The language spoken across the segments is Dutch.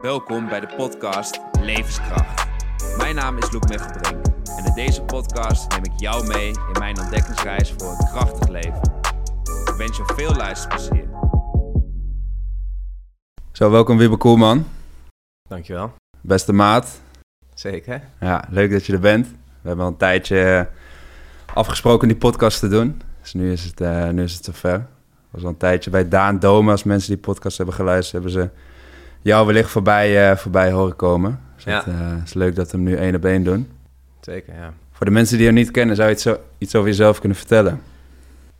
Welkom bij de podcast Levenskracht. Mijn naam is Loek Mechtelbrink en in deze podcast neem ik jou mee in mijn ontdekkingsreis voor een krachtig leven. Ik wens je veel luisterplezier. Zo, welkom Wibbe Koelman, Dankjewel. beste maat. Zeker. Ja, leuk dat je er bent. We hebben al een tijdje afgesproken die podcast te doen. Dus nu is het, eh nu is het zover. Het was al een tijdje bij Daan Dome. Als mensen die podcast hebben geluisterd, hebben ze jou wellicht voorbij, eh, voorbij horen komen. Dus Ja. het eh, is leuk dat we hem nu één op één doen. Zeker, ja. Voor de mensen die je niet kennen, zou je iets, zo, iets over jezelf kunnen vertellen?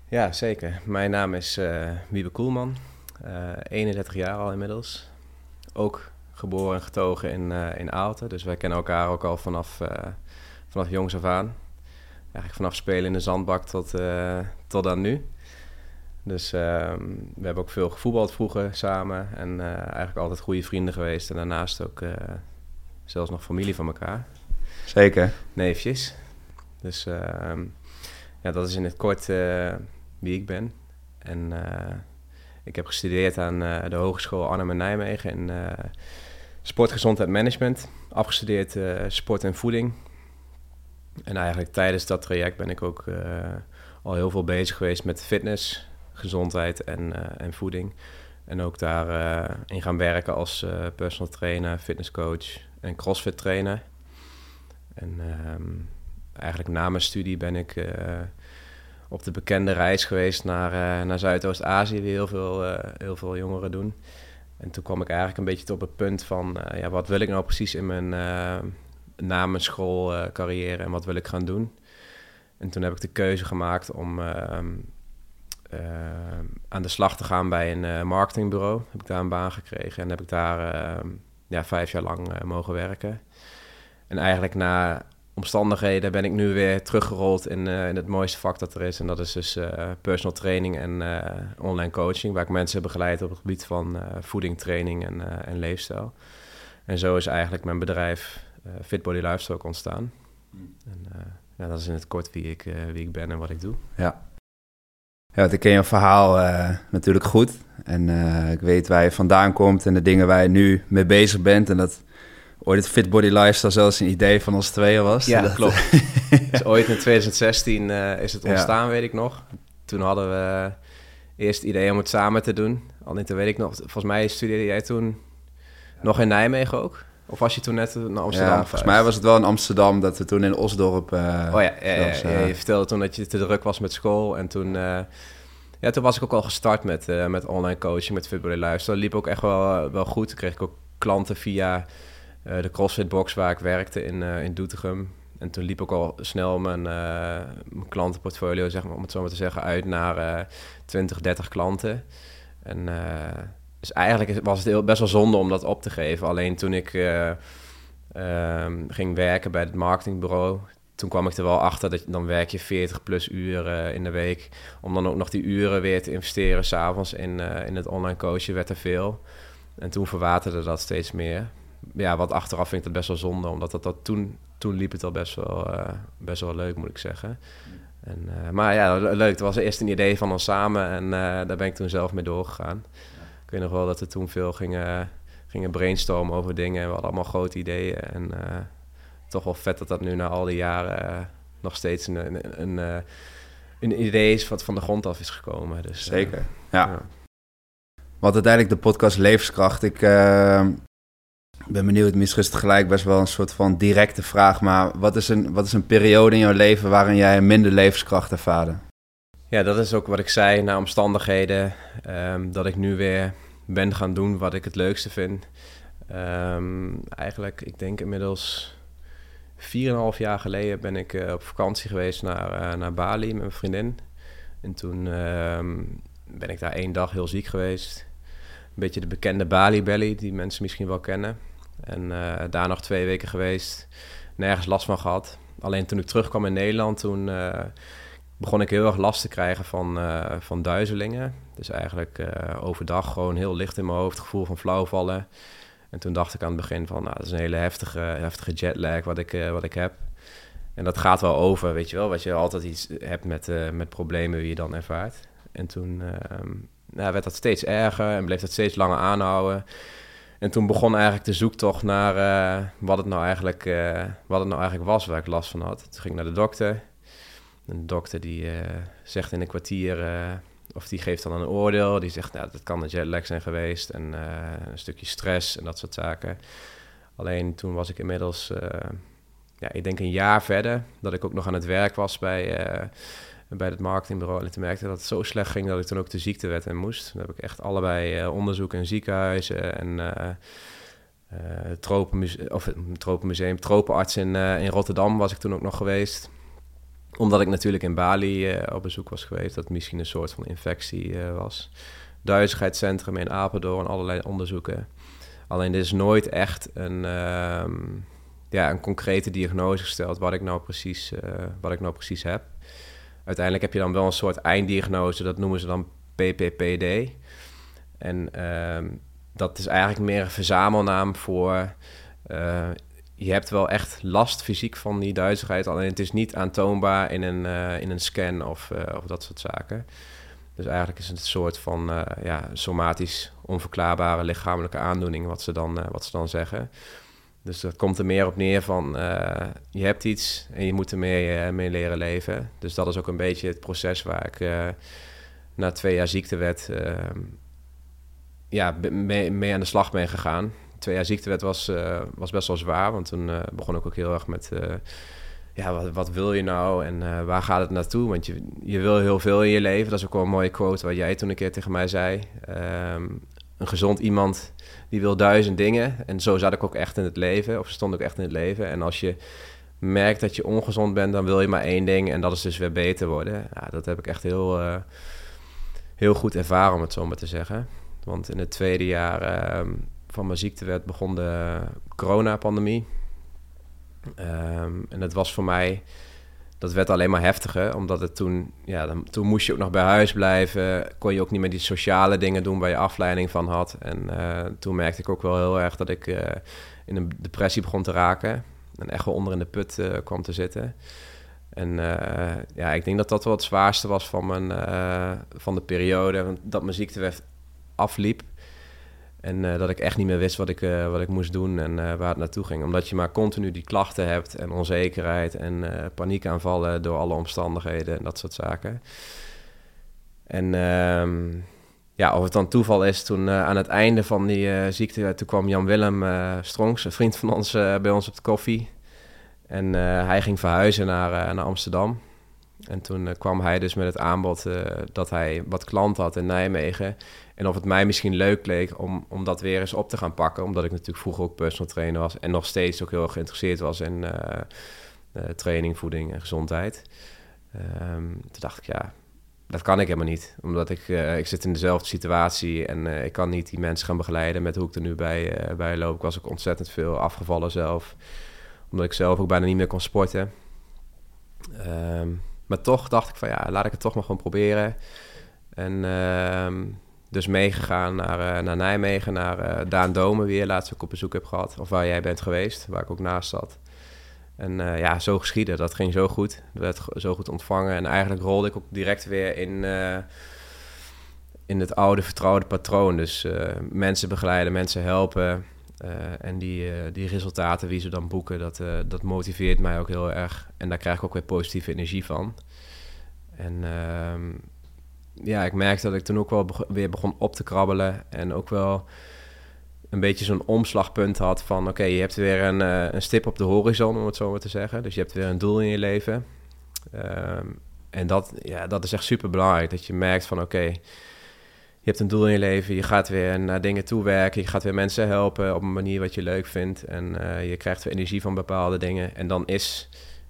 Ja, zeker. Mijn naam is eh Wiebe Koelman. eh 31 jaar al inmiddels. Ook geboren en getogen in, eh in Aalten. Dus wij kennen elkaar ook al vanaf, vanaf jongs af aan. Eigenlijk vanaf spelen in de zandbak tot, eh, tot aan nu. Dus ehm, we hebben ook veel gevoetbald vroeger samen. En eh, eigenlijk altijd goede vrienden geweest. En daarnaast ook eh, zelfs nog familie van elkaar. Zeker. neefjes. Dus ehm, ja, dat is in het kort eh, wie ik ben. En ik heb gestudeerd aan de Hogeschool Arnhem en Nijmegen in sportgezondheid management. Afgestudeerd sport en voeding. En eigenlijk tijdens dat traject ben ik ook al heel veel bezig geweest met fitness, gezondheid en, eh, en voeding. En ook daarin in gaan werken als eh, personal trainer, fitnesscoach en crossfit trainer. En ehm, eigenlijk na mijn studie ben ik eh, op de bekende reis geweest naar, eh, naar Zuidoost-Azië, die heel veel, eh, heel veel jongeren doen. En toen kwam ik eigenlijk een beetje tot het punt van, eh, ja, wat wil ik nou precies in mijn, eh na mijn schoolcarrière en wat wil ik gaan doen? En toen heb ik de keuze gemaakt om ehm, ehm, aan de slag te gaan bij een eh, marketingbureau. Heb ik daar een baan gekregen en heb ik daar ehm, ja, vijf jaar lang eh, mogen werken. En eigenlijk na omstandigheden ben ik nu weer teruggerold in, eh, in het mooiste vak dat er is. En dat is dus eh, personal training en eh, online coaching. Waar ik mensen begeleid op het gebied van eh, voeding, training en, eh, en leefstijl. En zo is eigenlijk mijn bedrijf eh Fit Body Lifestyle ontstaan. En eh, ja, dat is in het kort wie ik, eh, wie ik ben en wat ik doe. Ja. Ja, ik ken je verhaal eh, natuurlijk goed. En eh, ik weet waar je vandaan komt en de dingen waar je nu mee bezig bent. En dat ooit het Fit Body Lifestyle zelfs een idee van ons tweeën was. Ja, Dat- klopt. Dus ooit in 2016 eh, is het Ja. ontstaan, weet ik nog. Toen hadden we eerst het idee om het samen te doen. Alleen toen weet ik nog, volgens mij studeerde jij toen nog in Nijmegen ook? Of was je toen net naar Amsterdam? ja, volgens mij was het wel in Amsterdam dat we toen in Osdorp... eh, Oh ja, ja, ja, zelfs, ja, eh, je vertelde toen dat je te druk was met school. En toen, eh, ja, toen was ik ook al gestart met, met online coaching, met Fit Body Lifestyle. Dat liep ook echt wel, wel goed. Toen kreeg ik ook klanten via de CrossFit Box waar ik werkte in, in Doetinchem. En toen liep ook al snel mijn, mijn klantenportfolio, zeg maar, om het zo maar te zeggen, uit naar eh 20, 30 klanten. En dus eigenlijk was het best wel zonde om dat op te geven. Alleen toen ik eh, ehm, ging werken bij het marketingbureau, toen kwam ik er wel achter dat dan werk je 40 plus uren in de week. Om dan ook nog die uren weer te investeren s'avonds in, eh, in het online coachen werd er veel. En toen verwaterde dat steeds meer. Ja, wat achteraf vind ik dat best wel zonde, omdat dat, dat toen, toen liep het al best wel, eh, best wel leuk, moet ik zeggen. En, eh, maar ja, le- leuk. Het was eerst een idee van ons samen en eh, daar ben ik toen zelf mee doorgegaan. Ik weet nog wel dat we toen veel gingen, gingen brainstormen over dingen. We hadden allemaal grote ideeën en eh, toch wel vet dat dat nu na al die jaren eh, nog steeds een, een, een, eh, een idee is wat van de grond af is gekomen. Dus, Zeker, ja. Want uiteindelijk de podcast Levenskracht. Ik ben benieuwd, misschien is het gelijk best wel een soort van directe vraag. Maar wat is een, wat is een periode in jouw leven waarin jij minder levenskracht ervaarde? Ja, dat is ook wat ik zei, na omstandigheden, ehm, dat ik nu weer ben gaan doen wat ik het leukste vind. Ehm, eigenlijk, ik denk inmiddels 4,5 jaar geleden ben ik eh, op vakantie geweest naar, eh, naar Bali met mijn vriendin. En toen ehm, ben ik daar één dag heel ziek geweest. Een beetje de bekende Bali Belly, die mensen misschien wel kennen. En eh, daar nog twee weken geweest, nergens last van gehad. Alleen toen ik terugkwam in Nederland, toen begon ik heel erg last te krijgen van, eh, van duizelingen. Dus eigenlijk eh, overdag gewoon heel licht in mijn hoofd, gevoel van flauwvallen. En toen dacht ik aan het begin van, nou, dat is een hele heftige, heftige jetlag wat ik, eh, wat ik heb. En dat gaat wel over, weet je wel, wat je altijd iets hebt met, met problemen die je dan ervaart. En toen ehm, nou, werd dat steeds erger en bleef dat steeds langer aanhouden. En toen begon eigenlijk de zoektocht naar wat, het nou eigenlijk, wat het nou eigenlijk was waar ik last van had. Toen ging ik naar de dokter. Een dokter die uh, zegt in een kwartier, of die geeft dan een oordeel. Die zegt, nou, dat kan een jetlag zijn geweest en een stukje stress en dat soort zaken. Alleen toen was ik inmiddels, ja, ik denk een jaar verder, dat ik ook nog aan het werk was bij bij het marketingbureau. En toen merkte dat het zo slecht ging dat ik toen ook de ziektewet in moest. Toen heb ik echt allebei onderzoek in ziekenhuizen en tropenmuseum, of het tropenmuseum, tropenarts in, in Rotterdam was ik toen ook nog geweest. Omdat ik natuurlijk in Bali op bezoek was geweest, dat misschien een soort van infectie was. Duizigheidscentrum in Apeldoorn, allerlei onderzoeken. Alleen er is nooit echt een, ehm, ja, een concrete diagnose gesteld wat ik nou precies, wat ik nou precies heb uiteindelijk heb je dan wel een soort einddiagnose, dat noemen ze dan PPPD. En ehm, dat is eigenlijk meer een verzamelnaam voor. Je hebt wel echt last fysiek van die duizigheid, alleen het is niet aantoonbaar in een, uh, in een scan of, uh, of dat soort zaken. Dus eigenlijk is het een soort van ja, somatisch onverklaarbare lichamelijke aandoening, wat ze dan, wat ze dan zeggen. Dus dat komt er meer op neer van je hebt iets en je moet ermee mee leren leven. Dus dat is ook een beetje het proces waar ik na twee jaar ziektewet ehm, ja, mee, mee, aan de slag ben gegaan. Twee jaar ziektewet was, was best wel zwaar, want toen begon ik ook heel erg met ja, wat, wat, wil je nou en waar gaat het naartoe? Want je, je wil heel veel in je leven. Dat is ook wel een mooie quote wat jij toen een keer tegen mij zei. Um, een gezond iemand die wil duizend dingen. En zo zat ik ook echt in het leven, of stond ook echt in het leven. En als je merkt dat je ongezond bent, dan wil je maar één ding. En dat is dus weer beter worden. Ja, dat heb ik echt heel, heel goed ervaren, om het zo maar te zeggen. Want in het tweede jaar uh, van mijn ziektewet begon de coronapandemie. Um, en dat was voor mij dat werd alleen maar heftiger, omdat het toen, ja, toen moest je ook nog bij huis blijven. Kon je ook niet meer die sociale dingen doen waar je afleiding van had. En uh, toen merkte ik ook wel heel erg dat ik uh, in een depressie begon te raken. En echt wel onder in de put uh, kwam te zitten. En ja, ik denk dat dat wel het zwaarste was van, mijn, van de periode. Dat mijn ziekte afliep. En uh, dat ik echt niet meer wist wat ik, uh, wat ik moest doen en uh, waar het naartoe ging. Omdat je maar continu die klachten hebt en onzekerheid en paniekaanvallen door alle omstandigheden en dat soort zaken. En ehm, ja, of het dan toeval is, toen aan het einde van die ziekte, toen kwam Jan-Willem Strongs, een vriend van ons, bij ons op de koffie. En hij ging verhuizen naar, naar Amsterdam. En toen kwam hij dus met het aanbod dat hij wat klanten had in Nijmegen. En of het mij misschien leuk leek om, om dat weer eens op te gaan pakken. Omdat ik natuurlijk vroeger ook personal trainer was. En nog steeds ook heel erg geïnteresseerd was in uh, uh, training, voeding en gezondheid. Um, toen dacht ik, ja, dat kan ik helemaal niet. Omdat ik, uh, ik zit in dezelfde situatie en ik kan niet die mensen gaan begeleiden met hoe ik er nu bij, bij loop. Ik was ook ontzettend veel afgevallen zelf. Omdat ik zelf ook bijna niet meer kon sporten. Um, maar toch dacht ik van ja, laat ik het toch maar gewoon proberen. En ehm, dus meegegaan naar, uh, naar Nijmegen, naar uh, Daan Domen weer, laatst ook op bezoek heb gehad. Of waar jij bent geweest, waar ik ook naast zat. En uh, ja, zo geschieden. Dat ging zo goed. Dat werd zo goed ontvangen. En eigenlijk rolde ik ook direct weer in, in het oude vertrouwde patroon. Dus mensen begeleiden, mensen helpen. en die, die resultaten die ze dan boeken, dat, dat motiveert mij ook heel erg. En daar krijg ik ook weer positieve energie van. En ehm, ja, ik merkte dat ik toen ook wel weer begon op te krabbelen. En ook wel een beetje zo'n omslagpunt had van... oké, je hebt weer een, uh, een stip op de horizon, om het zo maar te zeggen. Dus je hebt weer een doel in je leven. Um, en dat, ja, dat is echt super belangrijk. Dat je merkt van oké, je hebt een doel in je leven. Je gaat weer naar dingen toewerken. Je gaat weer mensen helpen op een manier wat je leuk vindt. En uh, je krijgt weer energie van bepaalde dingen. En dan is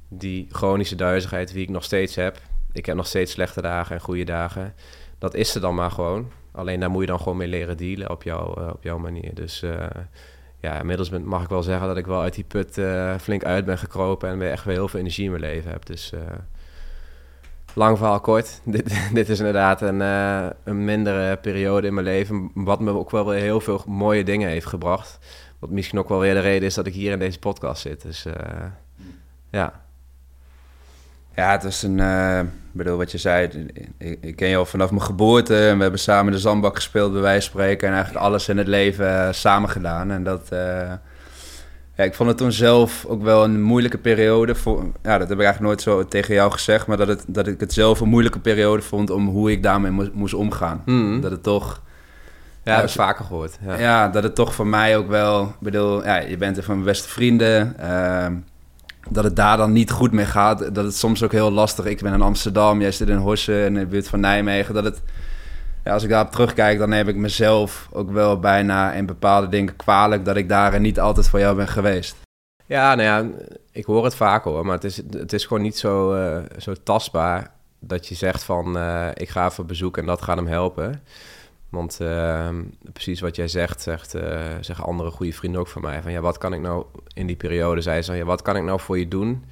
die chronische duizigheid, die ik nog steeds heb ik heb nog steeds slechte dagen en goede dagen. Dat is er dan maar gewoon. Alleen daar moet je dan gewoon mee leren dealen op, jou, uh, op jouw manier. Dus uh, ja, inmiddels mag ik wel zeggen dat ik wel uit die put uh, flink uit ben gekropen en weer echt weer heel veel energie in mijn leven heb. Dus lang verhaal kort. dit, dit is inderdaad een, een mindere periode in mijn leven. Wat me ook wel weer heel veel mooie dingen heeft gebracht. Wat misschien ook wel weer de reden is dat ik hier in deze podcast zit. Dus ja. Ja, het was een... Bedoel, wat je zei, ik, ken je al vanaf mijn geboorte. En we hebben samen de zandbak gespeeld, bij wijze van spreken. En eigenlijk alles in het leven uh, samen gedaan. En dat... Uh, ja, ik vond het toen zelf ook wel een moeilijke periode. Voor, ja, dat heb ik eigenlijk nooit zo tegen jou gezegd. Maar dat, het, dat ik het zelf een moeilijke periode vond om hoe ik daarmee moest omgaan. Mm. Dat het toch... Ja, dat is vaker gehoord. Ja. ja. dat het toch voor mij ook wel... Ik bedoel, ja, je bent een van mijn beste vrienden. Uh, dat het daar dan niet goed mee gaat. Dat het soms ook heel lastig... Ik ben in Amsterdam, jij zit in Horsen in de buurt van Nijmegen. Dat het... Ja, als ik daarop terugkijk, dan heb ik mezelf ook wel bijna in bepaalde dingen kwalijk... dat ik daar niet altijd voor jou ben geweest. Ja, nou ja, ik hoor het vaak hoor. Maar het is, het is gewoon niet zo, uh, zo tastbaar dat je zegt van... Uh, ik ga even bezoeken en dat gaat hem helpen. Want uh, precies wat jij zegt, zegt uh, zeggen andere goede vrienden ook van mij. Van ja, wat kan ik nou in die periode, zei ze, ja, wat kan ik nou voor je doen?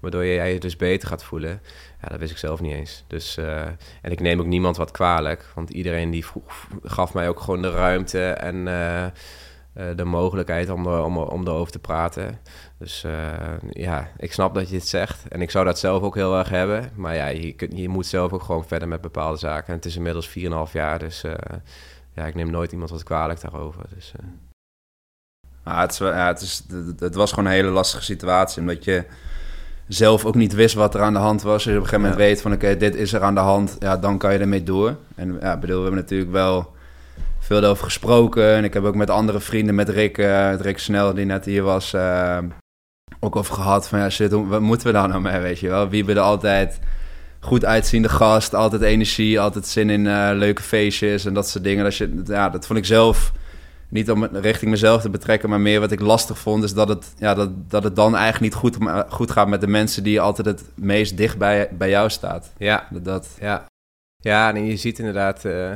Waardoor jij je dus beter gaat voelen. Ja, dat wist ik zelf niet eens. Dus, uh, en ik neem ook niemand wat kwalijk. Want iedereen die vroeg, gaf mij ook gewoon de ruimte en de mogelijkheid om, om, om erover te praten. Dus ja, ik snap dat je het zegt. En ik zou dat zelf ook heel erg hebben. Maar ja, je, kunt, je moet zelf ook gewoon verder met bepaalde zaken. En het is inmiddels 4,5 jaar, dus uh, ja, ik neem nooit iemand wat kwalijk daarover. Dus, uh. ah, het, is, ja, het, is, het, was gewoon een hele lastige situatie, omdat je zelf ook niet wist wat er aan de hand was. Als je op een gegeven moment ja. weet van, oké, okay, dit is er aan de hand, ja, dan kan je ermee door. En ja, bedoel, we hebben natuurlijk wel veel over gesproken. En ik heb ook met andere vrienden, met Rick, uh, Rick Snel, die net hier was ook over gehad van ja, shit, wat moeten we daar nou mee, weet je wel? Wie er altijd goed uitziende gast, altijd energie, altijd zin in uh, leuke feestjes en dat soort dingen. Dat, je, ja, dat vond ik zelf niet om het richting mezelf te betrekken, maar meer wat ik lastig vond, is dat het, ja, dat, dat het dan eigenlijk niet goed, goed gaat met de mensen die altijd het meest dicht bij, bij jou staat. Ja, dat, ja. ja en je ziet inderdaad uh,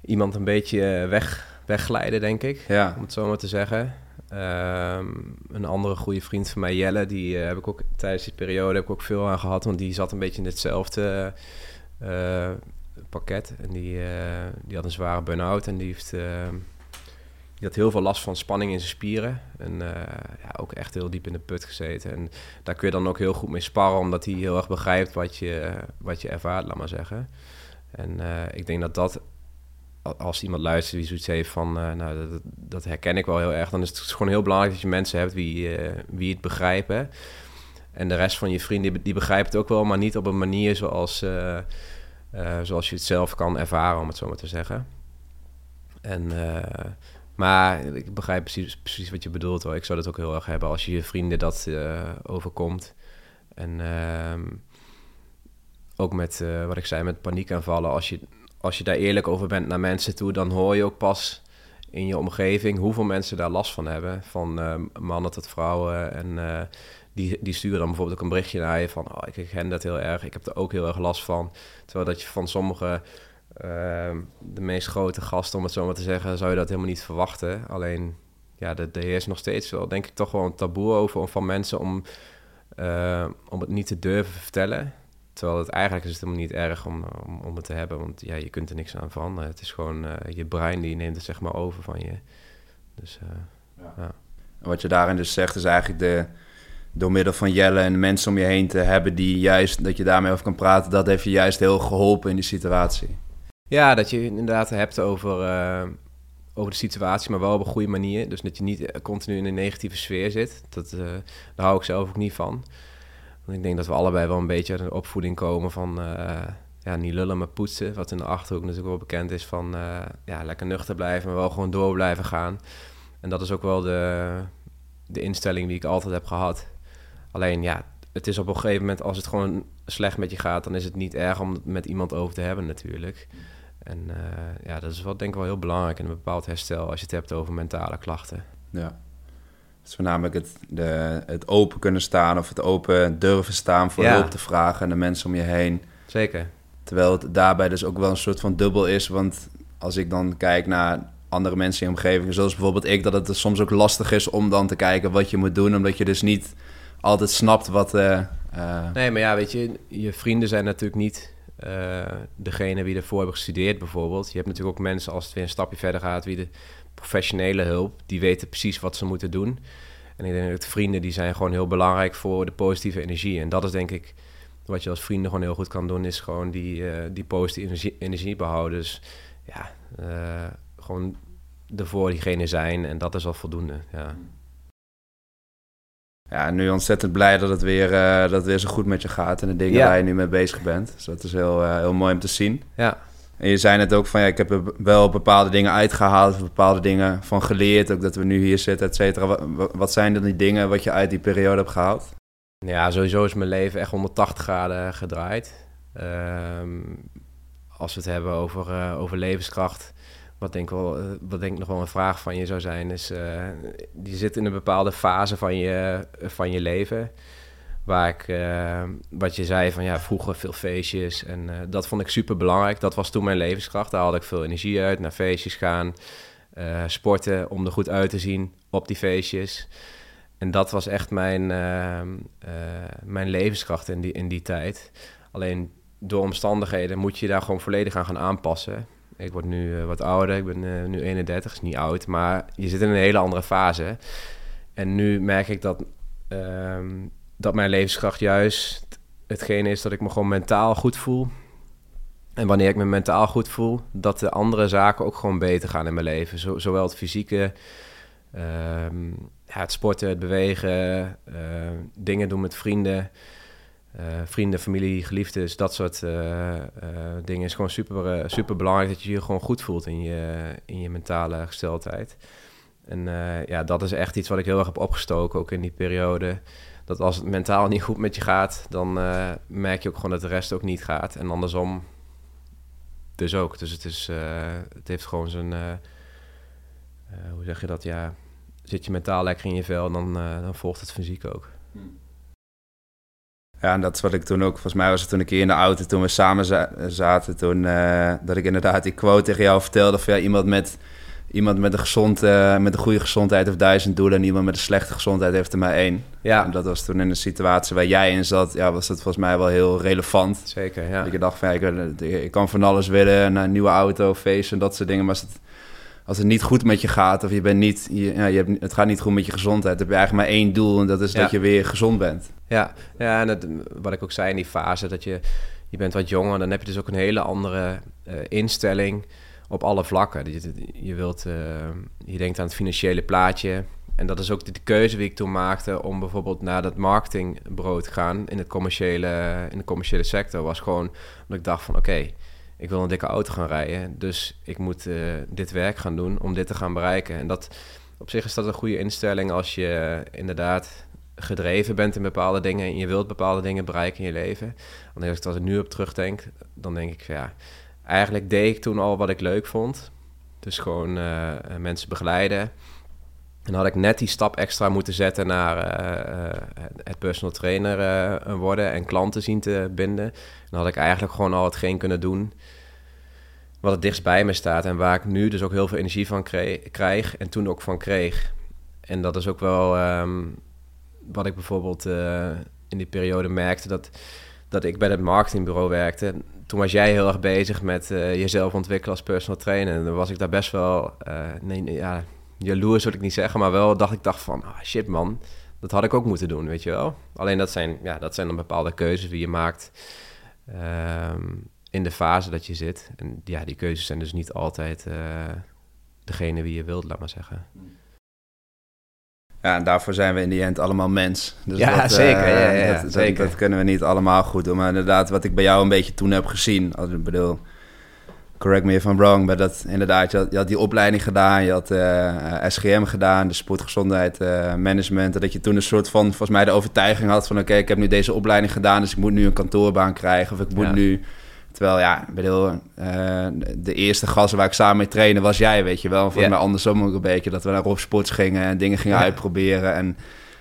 iemand een beetje weg, wegglijden, denk ik, ja. om het zo maar te zeggen. Um, een andere goede vriend van mij, Jelle, die uh, heb ik ook tijdens die periode heb ik ook veel aan gehad, want die zat een beetje in hetzelfde uh, pakket. En die, uh, die had een zware burn-out en die heeft ehm, die had heel veel last van spanning in zijn spieren. En ja, ook echt heel diep in de put gezeten. En daar kun je dan ook heel goed mee sparren, omdat hij heel erg begrijpt wat je, wat je ervaart, laat maar zeggen. En ik denk dat dat als iemand luistert die zoiets heeft van, uh, nou, dat, dat, herken ik wel heel erg, dan is het gewoon heel belangrijk dat je mensen hebt wie, uh, wie het begrijpen. En de rest van je vrienden, die, begrijpt het ook wel, maar niet op een manier zoals, uh, zoals je het zelf kan ervaren, om het zo maar te zeggen. En, maar ik begrijp precies, precies wat je bedoelt hoor. Ik zou dat ook heel erg hebben als je je vrienden dat overkomt. En ehm, ook met, wat ik zei, met paniekaanvallen, als je als je daar eerlijk over bent naar mensen toe, dan hoor je ook pas in je omgeving hoeveel mensen daar last van hebben. Van uh, mannen tot vrouwen. En uh, die, die sturen dan bijvoorbeeld ook een berichtje naar je van... Oh, ik herken dat heel erg, ik heb er ook heel erg last van. Terwijl dat je van sommige, uh, de meest grote gasten, om het zo maar te zeggen... zou je dat helemaal niet verwachten. Alleen, ja, er heerst nog steeds wel, denk ik, toch wel een taboe over van mensen... om, om het niet te durven vertellen. Terwijl het eigenlijk is het helemaal niet erg om, om, om, het te hebben, want ja, je kunt er niks aan veranderen. Het is gewoon uh, je brein die neemt het zeg maar over van je. Dus, uh, ja. ja. En wat je daarin dus zegt is eigenlijk de, door middel van Jelle en mensen om je heen te hebben die juist, dat je daarmee over kan praten, dat heeft je juist heel geholpen in die situatie. Ja, dat je inderdaad hebt over, uh, over de situatie, maar wel op een goede manier. Dus dat je niet continu in een negatieve sfeer zit. Dat, daar hou ik zelf ook niet van. Ik denk dat we allebei wel een beetje uit een opvoeding komen van... Uh, ja, niet lullen, maar poetsen. Wat in de Achterhoek natuurlijk wel bekend is van... Uh, ja, lekker nuchter blijven, maar wel gewoon door blijven gaan. En dat is ook wel de, de instelling die ik altijd heb gehad. Alleen ja, het is op een gegeven moment... als het gewoon slecht met je gaat... dan is het niet erg om het met iemand over te hebben natuurlijk. En uh, ja, dat is wel denk ik wel heel belangrijk... in een bepaald herstel als je het hebt over mentale klachten. Ja. Het is voornamelijk het, de, het open kunnen staan of het open durven staan voor hulp te vragen en de mensen om je heen. Zeker. Terwijl het daarbij dus ook wel een soort van dubbel is. Want als ik dan kijk naar andere mensen in je omgeving, zoals bijvoorbeeld ik, dat het dus soms ook lastig is om dan te kijken wat je moet doen, omdat je dus niet altijd snapt wat. Uh, uh... Nee, maar ja, weet je, je vrienden zijn natuurlijk niet uh, degene wie ervoor hebben gestudeerd, bijvoorbeeld. Je hebt natuurlijk ook mensen, als het weer een stapje verder gaat, wie de professionele hulp. Die weten precies wat ze moeten doen. En ik denk dat vrienden die zijn gewoon heel belangrijk voor de positieve energie. En dat is denk ik wat je als vrienden gewoon heel goed kan doen, is gewoon die, uh, die positieve energie, energie, behouden. Dus ja, uh, gewoon ervoor diegene zijn en dat is al voldoende. Ja. Ja, nu ontzettend blij dat het, weer, uh, dat het weer zo goed met je gaat en de dingen waar je nu mee bezig bent. Dus dat is heel, heel mooi om te zien. Ja. En je zei net ook van ja, ik heb er wel bepaalde dingen uitgehaald, bepaalde dingen van geleerd. Ook dat we nu hier zitten, et cetera. Wat, zijn dan die dingen wat je uit die periode hebt gehaald? Ja, sowieso is mijn leven echt 180 graden gedraaid. Um, als we het hebben over, uh, over levenskracht, wat denk, wel, uh, wat denk ik nog wel een vraag van je zou zijn, is uh, je zit in een bepaalde fase van je, van je leven. Waar ik, wat je zei van ja, vroeger veel feestjes en dat vond ik super belangrijk. Dat was toen mijn levenskracht. Daar had ik veel energie uit, naar feestjes gaan, sporten om er goed uit te zien op die feestjes. En dat was echt mijn, uh, mijn levenskracht in die, in die tijd. Alleen door omstandigheden moet je daar gewoon volledig aan gaan aanpassen. Ik word nu wat ouder, ik ben nu 31, is niet oud, maar je zit in een hele andere fase. En nu merk ik dat, ehm, dat mijn levenskracht juist hetgene is dat ik me gewoon mentaal goed voel. En wanneer ik me mentaal goed voel, dat de andere zaken ook gewoon beter gaan in mijn leven. Zo, zowel het fysieke, ehm, het sporten, het bewegen, uh, dingen doen met vrienden, uh, vrienden, familie, geliefdes, dat soort uh, dingen is gewoon super, super belangrijk dat je je gewoon goed voelt in je, in je mentale gesteldheid. En ja, dat is echt iets wat ik heel erg heb opgestoken, ook in die periode. Dat als het mentaal niet goed met je gaat, dan merk je ook gewoon dat de rest ook niet gaat. En andersom dus ook. Dus het, is, het heeft gewoon zijn, hoe zeg je dat, ja zit je mentaal lekker in je vel, dan, uh, dan volgt het fysiek ook. Ja, en dat is wat ik toen ook, volgens mij was het toen een keer in de auto, toen we samen zaten, toen dat ik inderdaad die quote tegen jou vertelde van ja, iemand met, iemand met, een gezond, uh, met een goede gezondheid heeft duizend doelen en iemand met een slechte gezondheid heeft er maar één. Ja. En dat was toen in een situatie waar jij in zat, ja, was dat volgens mij wel heel relevant. Zeker, ja. Dat ik dacht van ja, ik, ik kan van alles willen, een nieuwe auto, feest en dat soort dingen, maar als het als het niet goed met je gaat of je bent niet, je, ja, je hebt, het gaat niet goed met je gezondheid, dan heb je eigenlijk maar één doel en dat is dat je weer gezond bent. Ja, ja en wat ik ook zei in die fase, dat je, je bent wat jonger, dan heb je dus ook een hele andere uh, instelling op alle vlakken. Je, je, wilt, uh, je denkt aan het financiële plaatje. En dat is ook de, de, keuze die ik toen maakte om bijvoorbeeld naar dat marketingbureau te gaan in, het commerciële, in de commerciële sector. Was gewoon omdat ik dacht van oké, ik wil een dikke auto gaan rijden. Dus ik moet uh, dit werk gaan doen om dit te gaan bereiken. En dat op zich is dat een goede instelling als je inderdaad gedreven bent in bepaalde dingen en je wilt bepaalde dingen bereiken in je leven. Want als ik er nu op terugdenk, dan denk ik van ja, eigenlijk deed ik toen al wat ik leuk vond. Dus gewoon uh, mensen begeleiden. En had ik net die stap extra moeten zetten naar uh, het personal trainer worden en klanten zien te binden. Dan had ik eigenlijk gewoon al hetgeen kunnen doen wat het dichtst bij me staat en waar ik nu dus ook heel veel energie van krijg en toen ook van kreeg. En dat is ook wel um, wat ik bijvoorbeeld in die periode merkte dat, dat ik bij het marketingbureau werkte. Toen was jij heel erg bezig met uh, jezelf ontwikkelen als personal trainer. En dan was ik daar best wel, uh, nee, ja, jaloers wil ik niet zeggen, maar wel dacht ik dacht van, ah, shit man, dat had ik ook moeten doen, weet je wel. Alleen dat zijn, ja, dat zijn dan bepaalde keuzes die je maakt. Um, in de fase dat je zit. En ja, die keuzes zijn dus niet altijd uh, degene wie je wilt, laat maar zeggen. Ja, en daarvoor zijn we in die end allemaal mens. Dus ja, dat, zeker. Uh, ja, ja, dat, zeker. Dat, kunnen we niet allemaal goed doen. Maar inderdaad, wat ik bij jou een beetje toen heb gezien... Als ik bedoel, correct me if I'm wrong... maar dat inderdaad, je had, je had die opleiding gedaan... je had uh, SGM gedaan, de sportgezondheid management... dat je toen een soort van, volgens mij de overtuiging had van... oké, ik heb nu deze opleiding gedaan... dus ik moet nu een kantoorbaan krijgen... of ik moet nu Terwijl, ja, bedoel, uh, de eerste gasten waar ik samen mee trainen was jij, weet je wel. Voor yeah. mij andersom ook een beetje, dat we naar Rob Sports gingen en dingen gingen uitproberen. En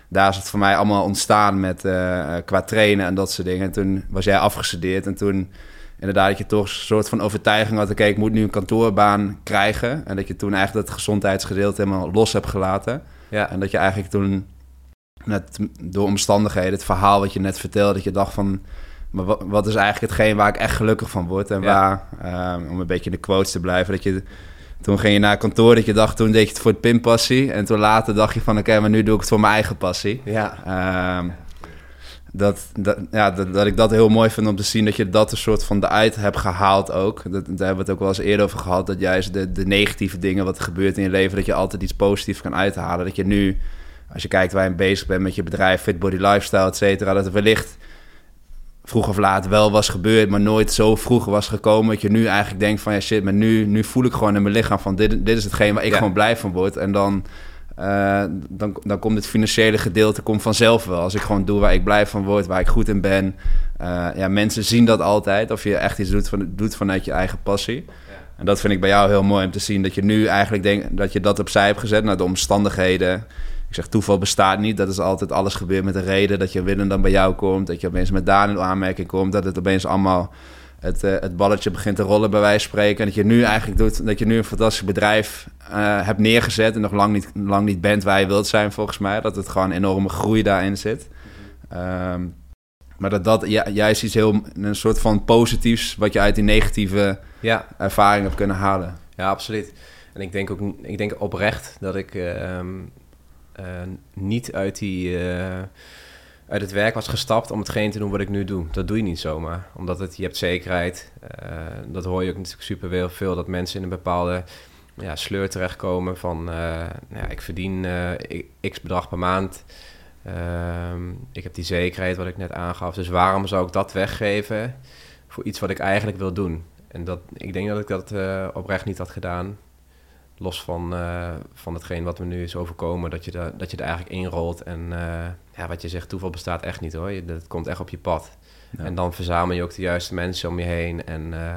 daar is het voor mij allemaal ontstaan met uh, qua trainen en dat soort dingen. En toen was jij afgestudeerd en toen inderdaad dat je toch een soort van overtuiging had... oké, ik moet nu een kantoorbaan krijgen. En dat je toen eigenlijk dat gezondheidsgedeelte helemaal los hebt gelaten. Ja. En dat je eigenlijk toen, net door omstandigheden, het verhaal wat je net vertelde... dat je dacht van maar wat, wat, is eigenlijk hetgeen waar ik echt gelukkig van word? En waar, um, om een beetje in de quotes te blijven, dat je... Toen ging je naar kantoor, dat je dacht, toen deed je het voor het pinpassie. En toen later dacht je van, oké, okay, maar nu doe ik het voor mijn eigen passie. Ja. Um, dat, dat, ja, dat, dat, ik dat heel mooi vind om te zien dat je dat een soort van eruit hebt gehaald ook. Dat, daar hebben we het ook wel eens eerder over gehad. Dat juist de, de negatieve dingen wat er gebeurt in je leven, dat je altijd iets positiefs kan uithalen. Dat je nu, als je kijkt waar je bezig bent met je bedrijf, Fit Body Lifestyle, et cetera, dat er wellicht vroeg of laat wel was gebeurd, maar nooit zo vroeg was gekomen. Dat je nu eigenlijk denkt van ja shit, maar nu, nu voel ik gewoon in mijn lichaam van dit, dit is hetgeen waar ik gewoon blij van word. En dan uh, dan, dan komt het financiële gedeelte komt vanzelf wel. Als ik gewoon doe waar ik blij van word, waar ik goed in ben. Uh, ja, mensen zien dat altijd. Of je echt iets doet, van, doet vanuit je eigen passie. Ja. En dat vind ik bij jou heel mooi om te zien. Dat je nu eigenlijk denkt dat je dat opzij hebt gezet naar de omstandigheden. Ik zeg, toeval bestaat niet. Dat is altijd alles gebeurt met een reden. Dat je winnen dan bij jou komt. Dat je opeens met Daniel aanmerking komt. Dat het opeens allemaal het, uh, het balletje begint te rollen bij wijze van spreken. En dat je nu eigenlijk doet, dat je nu een fantastisch bedrijf uh, hebt neergezet en nog lang niet, lang niet bent waar je wilt zijn volgens mij. Dat het gewoon enorme groei daarin zit. Um, maar dat dat ja, juist iets heel, een soort van positiefs wat je uit die negatieve ja. ervaring hebt kunnen halen. Ja, absoluut. En ik denk ook, ik denk oprecht dat ik uh, niet uit die uit het werk was gestapt om hetgeen te doen wat ik nu doe. Dat doe je niet zomaar. Omdat het, je hebt zekerheid. Uh, dat hoor je ook natuurlijk super veel. Dat mensen in een bepaalde ja, sleur terechtkomen van... Nou ja, ik verdien x bedrag per maand. Ehm, ik heb die zekerheid wat ik net aangaf. Dus waarom zou ik dat weggeven voor iets wat ik eigenlijk wil doen? En dat, ik denk dat ik dat oprecht niet had gedaan los van, uh, van hetgeen wat we nu is overkomen, dat je, dat je er eigenlijk inrolt. En uh, ja, wat je zegt, toeval bestaat echt niet hoor. Dat komt echt op je pad. En dan verzamel je ook de juiste mensen om je heen. En uh,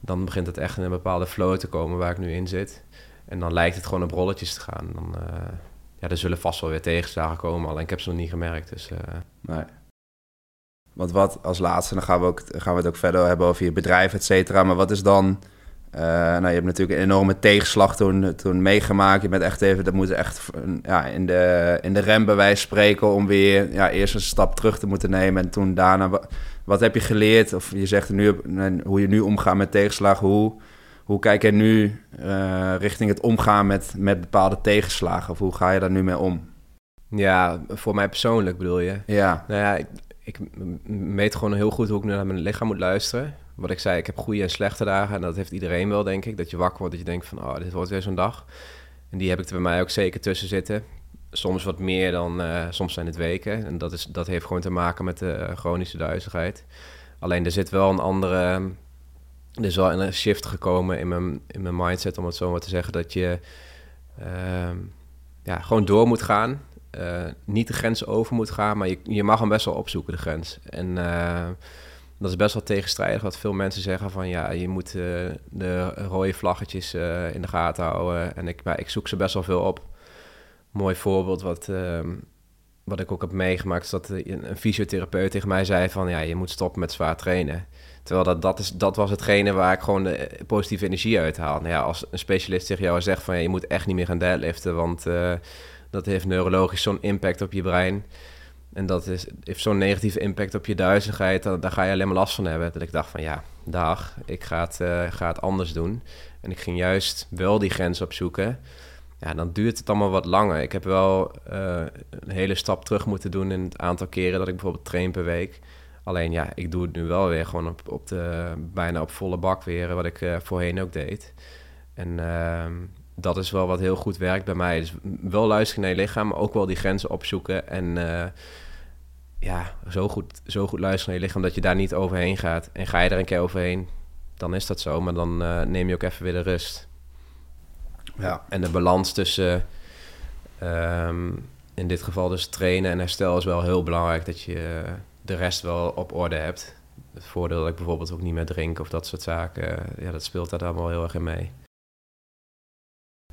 dan begint het echt in een bepaalde flow te komen waar ik nu in zit. En dan lijkt het gewoon op rolletjes te gaan. Dan, ja, er zullen vast wel weer tegenslagen komen, alleen ik heb ze nog niet gemerkt. Dus, nee. Want wat als laatste, dan gaan we, ook, gaan we het ook verder hebben over je bedrijf, et cetera. Maar wat is dan uh, nou, je hebt natuurlijk een enorme tegenslag toen, toen meegemaakt. Je bent echt even, dat moet echt ja, in, de, in de rem bij wijze spreken om weer ja, eerst een stap terug te moeten nemen. En toen daarna, wat, heb je geleerd? Of je zegt nu, hoe je nu omgaat met tegenslagen. Hoe, hoe kijk je nu uh, richting het omgaan met, met bepaalde tegenslagen? Of hoe ga je daar nu mee om? Ja, voor mij persoonlijk bedoel je? Ja. Nou ja, ik, ik weet gewoon heel goed hoe ik naar mijn lichaam moet luisteren wat ik zei, ik heb goede en slechte dagen. En dat heeft iedereen wel, denk ik. Dat je wakker wordt, dat je denkt van, oh, dit wordt weer zo'n dag. En die heb ik er bij mij ook zeker tussen zitten. Soms wat meer dan, uh, soms zijn het weken. En dat, is, dat heeft gewoon te maken met de chronische duizigheid. Alleen er zit wel een andere... Er is wel een shift gekomen in mijn, in mijn mindset, om het zo maar te zeggen. Dat je uh, ja, gewoon door moet gaan. Uh, niet de grens over moet gaan, maar je, je mag hem best wel opzoeken, de grens. En eh, dat is best wel tegenstrijdig wat veel mensen zeggen van ja, je moet uh, de rode vlaggetjes uh, in de gaten houden. En ik, maar ik zoek ze best wel veel op. Mooi voorbeeld wat, uh, wat ik ook heb meegemaakt is dat een, fysiotherapeut tegen mij zei van ja, je moet stoppen met zwaar trainen. Terwijl dat, dat, is, dat was hetgene waar ik gewoon de positieve energie uit haal. Nou ja, als een specialist tegen jou zegt van je moet echt niet meer gaan deadliften, want dat heeft neurologisch zo'n impact op je brein en dat is, heeft zo'n negatieve impact op je duizigheid, dan, daar ga je alleen maar last van hebben. Dat ik dacht van ja, dag, ik ga het, uh, ga het anders doen. En ik ging juist wel die grens opzoeken. Ja, dan duurt het allemaal wat langer. Ik heb wel uh, een hele stap terug moeten doen in het aantal keren dat ik bijvoorbeeld train per week. Alleen ja, ik doe het nu wel weer gewoon op, op de, bijna op volle bak weer, wat ik uh, voorheen ook deed. En ehm, dat is wel wat heel goed werkt bij mij. Dus wel luisteren naar je lichaam, maar ook wel die grenzen opzoeken. En ja, zo goed, zo goed luisteren naar je lichaam dat je daar niet overheen gaat. En ga je er een keer overheen, dan is dat zo. Maar dan uh, neem je ook even weer de rust. Ja. En de balans tussen, um, in dit geval dus trainen en herstel is wel heel belangrijk. Dat je de rest wel op orde hebt. Het voordeel dat ik bijvoorbeeld ook niet meer drink of dat soort zaken. Ja, dat speelt daar allemaal heel erg in mee.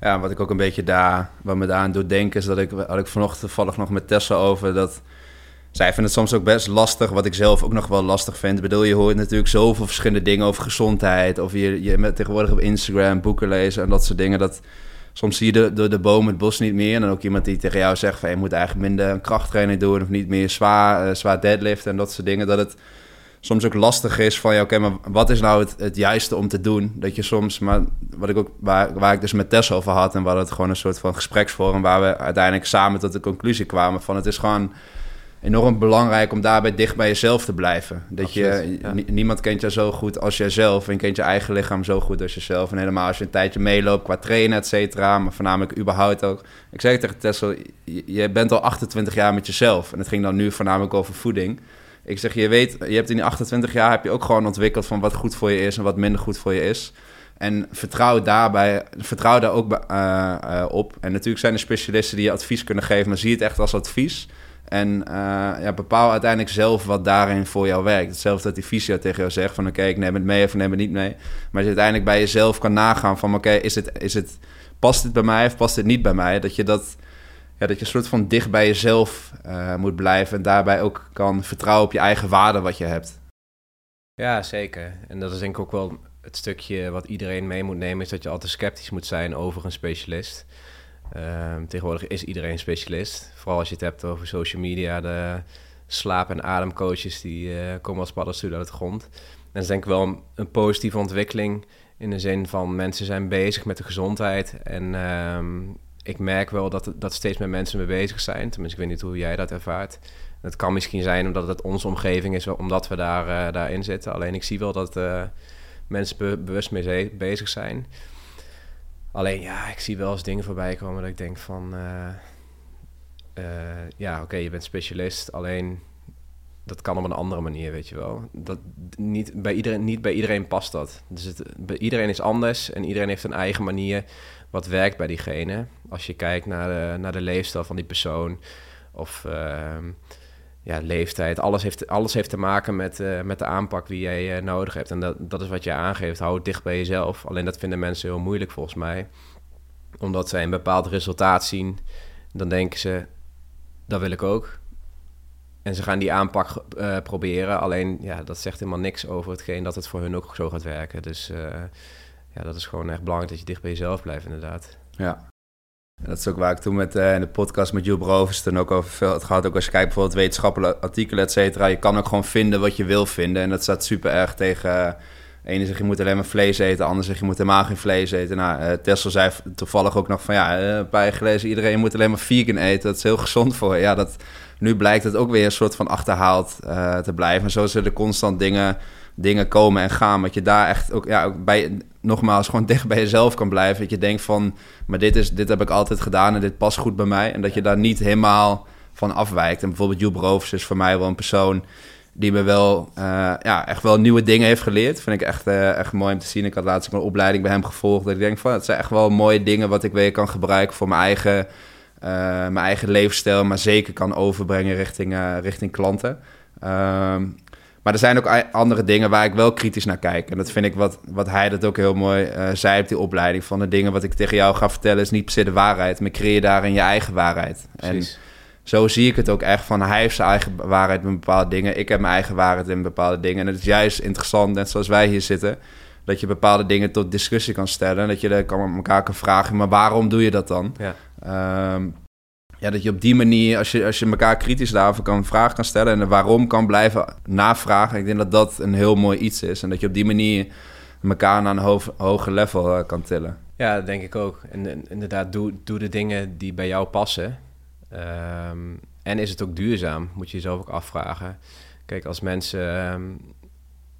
Ja, wat ik ook een beetje daar, wat me daar aan doet denken, is dat ik, had ik vanochtend toevallig nog met Tessa over dat zij vinden het soms ook best lastig, wat ik zelf ook nog wel lastig vind. Ik bedoel, je hoort natuurlijk zoveel verschillende dingen over gezondheid. Of je, je met tegenwoordig op Instagram boeken lezen en dat soort dingen. Dat, soms zie je de, de, de boom het bos niet meer. En dan ook iemand die tegen jou zegt van... je moet eigenlijk minder krachttraining doen... of niet meer zwaar, uh, zwaar deadlift en dat soort dingen. Dat het soms ook lastig is van... ja, oké, maar wat is nou het, het juiste om te doen? Dat je soms... maar wat ik ook, waar, waar ik dus met Tess over had... en waar het gewoon een soort van gespreksvorm... waar we uiteindelijk samen tot de conclusie kwamen van... het is gewoon enorm belangrijk om daarbij dicht bij jezelf te blijven. Dat je, ja. niemand kent je zo goed als jijzelf. En kent je eigen lichaam zo goed als jezelf. En helemaal als je een tijdje meeloopt qua trainen, et cetera. Maar voornamelijk überhaupt ook. Ik zeg tegen Tessel, je, bent al 28 jaar met jezelf. En het ging dan nu voornamelijk over voeding. Ik zeg, je weet, je hebt in die 28 jaar heb je ook gewoon ontwikkeld van wat goed voor je is en wat minder goed voor je is. En vertrouw daarbij, vertrouw daar ook eh, eh, op. En natuurlijk zijn er specialisten die je advies kunnen geven, maar zie het echt als advies. En eh, ja, bepaal uiteindelijk zelf wat daarin voor jou werkt. Hetzelfde dat die fysio tegen jou zegt van oké, ik neem het mee of ik neem het niet mee. Maar je uiteindelijk bij jezelf kan nagaan van oké, is het, is het, past dit bij mij of past dit niet bij mij? Dat je dat, ja, dat je een soort van dicht bij jezelf eh, moet blijven en daarbij ook kan vertrouwen op je eigen waarde wat je hebt. Ja, zeker. En dat is denk ik ook wel het stukje wat iedereen mee moet nemen, is dat je altijd sceptisch moet zijn over een specialist. Ehm, tegenwoordig is iedereen specialist. Vooral als je het hebt over social media, de slaap- en ademcoaches die eh, komen als paddenstoelen uit de grond. En dat denk ik wel een, positieve ontwikkeling in de zin van mensen zijn bezig met de gezondheid. En ehm, ik merk wel dat, dat steeds meer mensen mee bezig zijn. Tenminste, ik weet niet hoe jij dat ervaart. Het kan misschien zijn omdat het onze omgeving is, omdat we daar, eh, daarin zitten. Alleen ik zie wel dat eh, mensen be- bewust mee bezig zijn. Alleen ja, ik zie wel eens dingen voorbij komen dat ik denk van... eh, ja, oké, je bent specialist, alleen dat kan op een andere manier, weet je wel. Dat, niet, bij iedereen, niet bij iedereen past dat. Dus het, iedereen is anders en iedereen heeft een eigen manier wat werkt bij diegene. Als je kijkt naar de, naar de leefstijl van die persoon of ehm, ja, leeftijd. Alles heeft, alles heeft te maken met, eh, met de aanpak die jij eh, nodig hebt. En dat, dat is wat je aangeeft. Hou het dicht bij jezelf. Alleen dat vinden mensen heel moeilijk volgens mij. Omdat zij een bepaald resultaat zien. Dan denken ze, dat wil ik ook. En ze gaan die aanpak eh, proberen. Alleen, ja, dat zegt helemaal niks over hetgeen dat het voor hun ook zo gaat werken. Dus eh, ja, dat is gewoon echt belangrijk dat je dicht bij jezelf blijft, inderdaad. Ja. En dat is ook waar ik toen met, eh, in de podcast met Jules Brovers ook over veel het gehad. Ook als je kijkt bijvoorbeeld wetenschappelijke artikelen, et cetera. Je kan ook gewoon vinden wat je wil vinden. En dat staat super erg tegen... ene zegt je moet alleen maar vlees eten, de ander zegt je moet helemaal geen vlees eten. Nou, eh Tessel zei toevallig ook nog van ja, eh, een paar jaar geleden iedereen moet alleen maar vegan eten. Dat is heel gezond voor je. Ja, dat, nu blijkt het ook weer een soort van achterhaald eh, te blijven. En zo zullen er constant dingen, dingen komen en gaan. Dat je daar echt ook, ja, ook bij, nogmaals, gewoon dicht bij jezelf kan blijven. Dat je denkt van, maar dit, is, dit heb ik altijd gedaan en dit past goed bij mij. En dat je daar niet helemaal van afwijkt. En bijvoorbeeld Joep Rovers is voor mij wel een persoon die me wel, eh, ja, echt wel nieuwe dingen heeft geleerd. Vind ik echt, eh, echt mooi om te zien. Ik had laatst ook een opleiding bij hem gevolgd. Dat ik denk van, het zijn echt wel mooie dingen wat ik weer kan gebruiken voor mijn eigen, eh, mijn eigen levensstijl. Maar zeker kan overbrengen richting, richting klanten. Ehm, maar er zijn ook andere dingen waar ik wel kritisch naar kijk. En dat vind ik wat, wat hij dat ook heel mooi zei op die opleiding. Van de dingen wat ik tegen jou ga vertellen is niet per se de waarheid. Maar creëer daarin je eigen waarheid. En Precies. Zo zie ik het ook echt van hij heeft zijn eigen waarheid in bepaalde dingen. Ik heb mijn eigen waarheid in bepaalde dingen. En het is juist interessant, net zoals wij hier zitten, dat je bepaalde dingen tot discussie kan stellen. En dat je er kan elkaar kan vragen, maar waarom doe je dat dan? Ja. Ehm, ja, dat je op die manier, als je, als je elkaar kritisch daarover kan vragen kan stellen en de waarom kan blijven navragen. Ik denk dat dat een heel mooi iets is. En dat je op die manier elkaar naar een hoog, hoger level eh, kan tillen. Ja, dat denk ik ook. En, en inderdaad, doe, doe de dingen die bij jou passen. Ehm, en is het ook duurzaam? Moet je jezelf ook afvragen. Kijk, als mensen... ehm,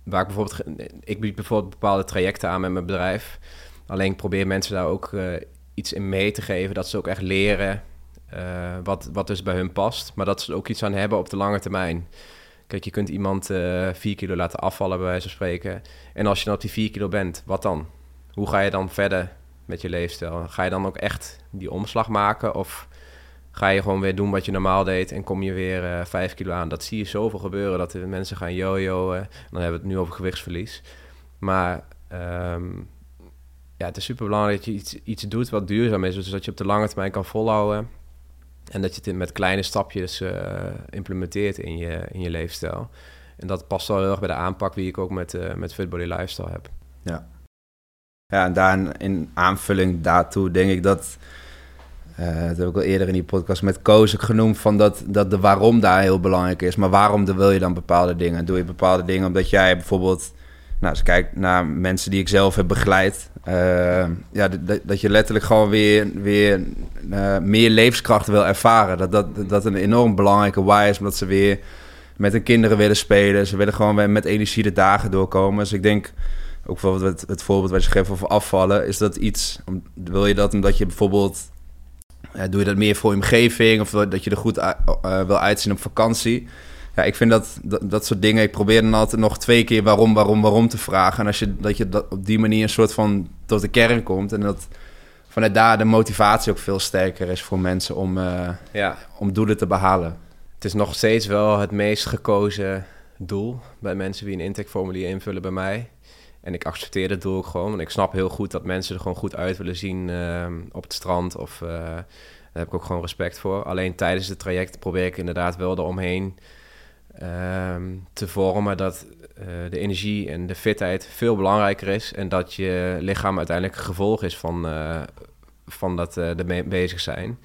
waar ik bijvoorbeeld... Ik bied bijvoorbeeld bepaalde trajecten aan met mijn bedrijf. Alleen ik probeer mensen daar ook eh, iets in mee te geven. Dat ze ook echt leren eh, wat, wat dus bij hun past. Maar dat ze er ook iets aan hebben op de lange termijn. Kijk, je kunt iemand eh 4 kilo laten afvallen, bij wijze van spreken. En als je dan op die 4 kilo bent, wat dan? Hoe ga je dan verder met je leefstijl? Ga je dan ook echt die omslag maken? Of ga je gewoon weer doen wat je normaal deed en kom je weer eh 5 kilo aan? Dat zie je zoveel gebeuren, dat de mensen gaan yo-yoen. Dan hebben we het nu over gewichtsverlies. Maar ehm, ja, het is super belangrijk dat je iets, iets doet wat duurzaam is. Dus dat je op de lange termijn kan volhouden. En dat je het met kleine stapjes eh, implementeert in je, in je leefstijl. En dat past wel heel erg bij de aanpak die ik ook met, eh met Body Lifestyle heb. Ja, en daar in aanvulling daartoe denk ik dat... eh, dat heb ik al eerder in die podcast met Koos genoemd... Van dat, dat de waarom daar heel belangrijk is. Maar waarom wil je dan bepaalde dingen? Doe je bepaalde dingen omdat jij bijvoorbeeld... nou, als ik kijk naar mensen die ik zelf heb begeleid, uh, ja, dat je letterlijk gewoon weer, weer uh, meer levenskracht wil ervaren. Dat, dat, dat een enorm belangrijke why is, omdat ze weer met hun kinderen willen spelen. Ze willen gewoon weer met energie de dagen doorkomen. Dus ik denk, ook bijvoorbeeld het, het voorbeeld wat je geeft over afvallen, is dat iets, wil je dat omdat je bijvoorbeeld, doe je dat meer voor je omgeving of dat je er goed wil uitzien op vakantie? ja, ik vind dat, dat, soort dingen. Ik probeer dan altijd nog twee keer waarom, waarom, waarom te vragen. En als je dat je dat op die manier een soort van tot de kern komt. En dat vanuit daar de motivatie ook veel sterker is voor mensen om, uh, ja. om doelen te behalen. Het is nog steeds wel het meest gekozen doel bij mensen die een intakeformulier invullen bij mij. En ik accepteer dat doel ook gewoon. Want ik snap heel goed dat mensen er gewoon goed uit willen zien uh, op het strand. Of uh, daar heb ik ook gewoon respect voor. Alleen tijdens het traject probeer ik inderdaad wel eromheen Ehm, te vormen dat uh, de energie en de fitheid veel belangrijker is en dat je lichaam uiteindelijk gevolg is van, uh, van dat ermee bezig zijn.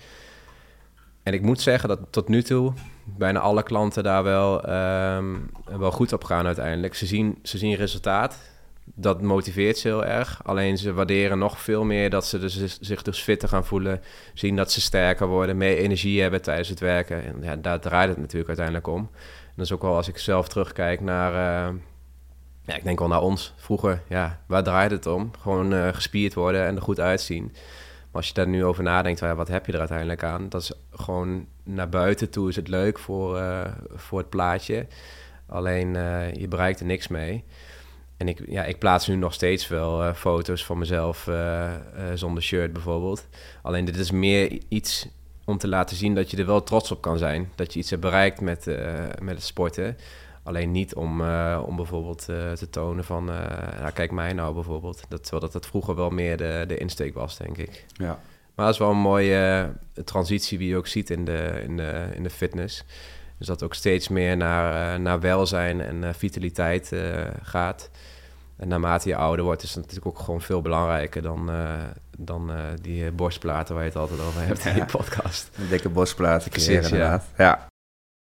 En ik moet zeggen dat tot nu toe bijna alle klanten daar wel, um, wel goed op gaan uiteindelijk. Ze zien, ze zien resultaat. Dat motiveert ze heel erg. Alleen ze waarderen nog veel meer dat ze dus, zich dus fitter gaan voelen. Zien dat ze sterker worden, meer energie hebben tijdens het werken. En ja, daar draait het natuurlijk uiteindelijk om dat is ook wel als ik zelf terugkijk naar, uh, ja, ik denk wel naar ons vroeger. Ja, waar draait het om? Gewoon uh, gespierd worden en er goed uitzien. Maar als je daar nu over nadenkt, wat heb je er uiteindelijk aan? Dat is gewoon naar buiten toe is het leuk voor, uh, voor het plaatje. Alleen je bereikt er niks mee. En ik, ja, ik plaats nu nog steeds wel foto's van mezelf zonder shirt bijvoorbeeld. Alleen dit is meer iets om te laten zien dat je er wel trots op kan zijn. Dat je iets hebt bereikt met, met het sporten. Alleen niet om, om bijvoorbeeld te tonen van, nou, kijk mij nou bijvoorbeeld. Dat, terwijl dat, dat vroeger wel meer de, de insteek was, denk ik. Ja. Maar dat is wel een mooie transitie die je ook ziet in de, in de, in de fitness. Dus dat ook steeds meer naar, naar welzijn en vitaliteit gaat. En naarmate je ouder wordt, is het natuurlijk ook gewoon veel belangrijker dan, uh, dan uh, die borstplaten waar je het altijd over hebt in je podcast. Een dikke borstplaten Precies, inderdaad. Ja. ja.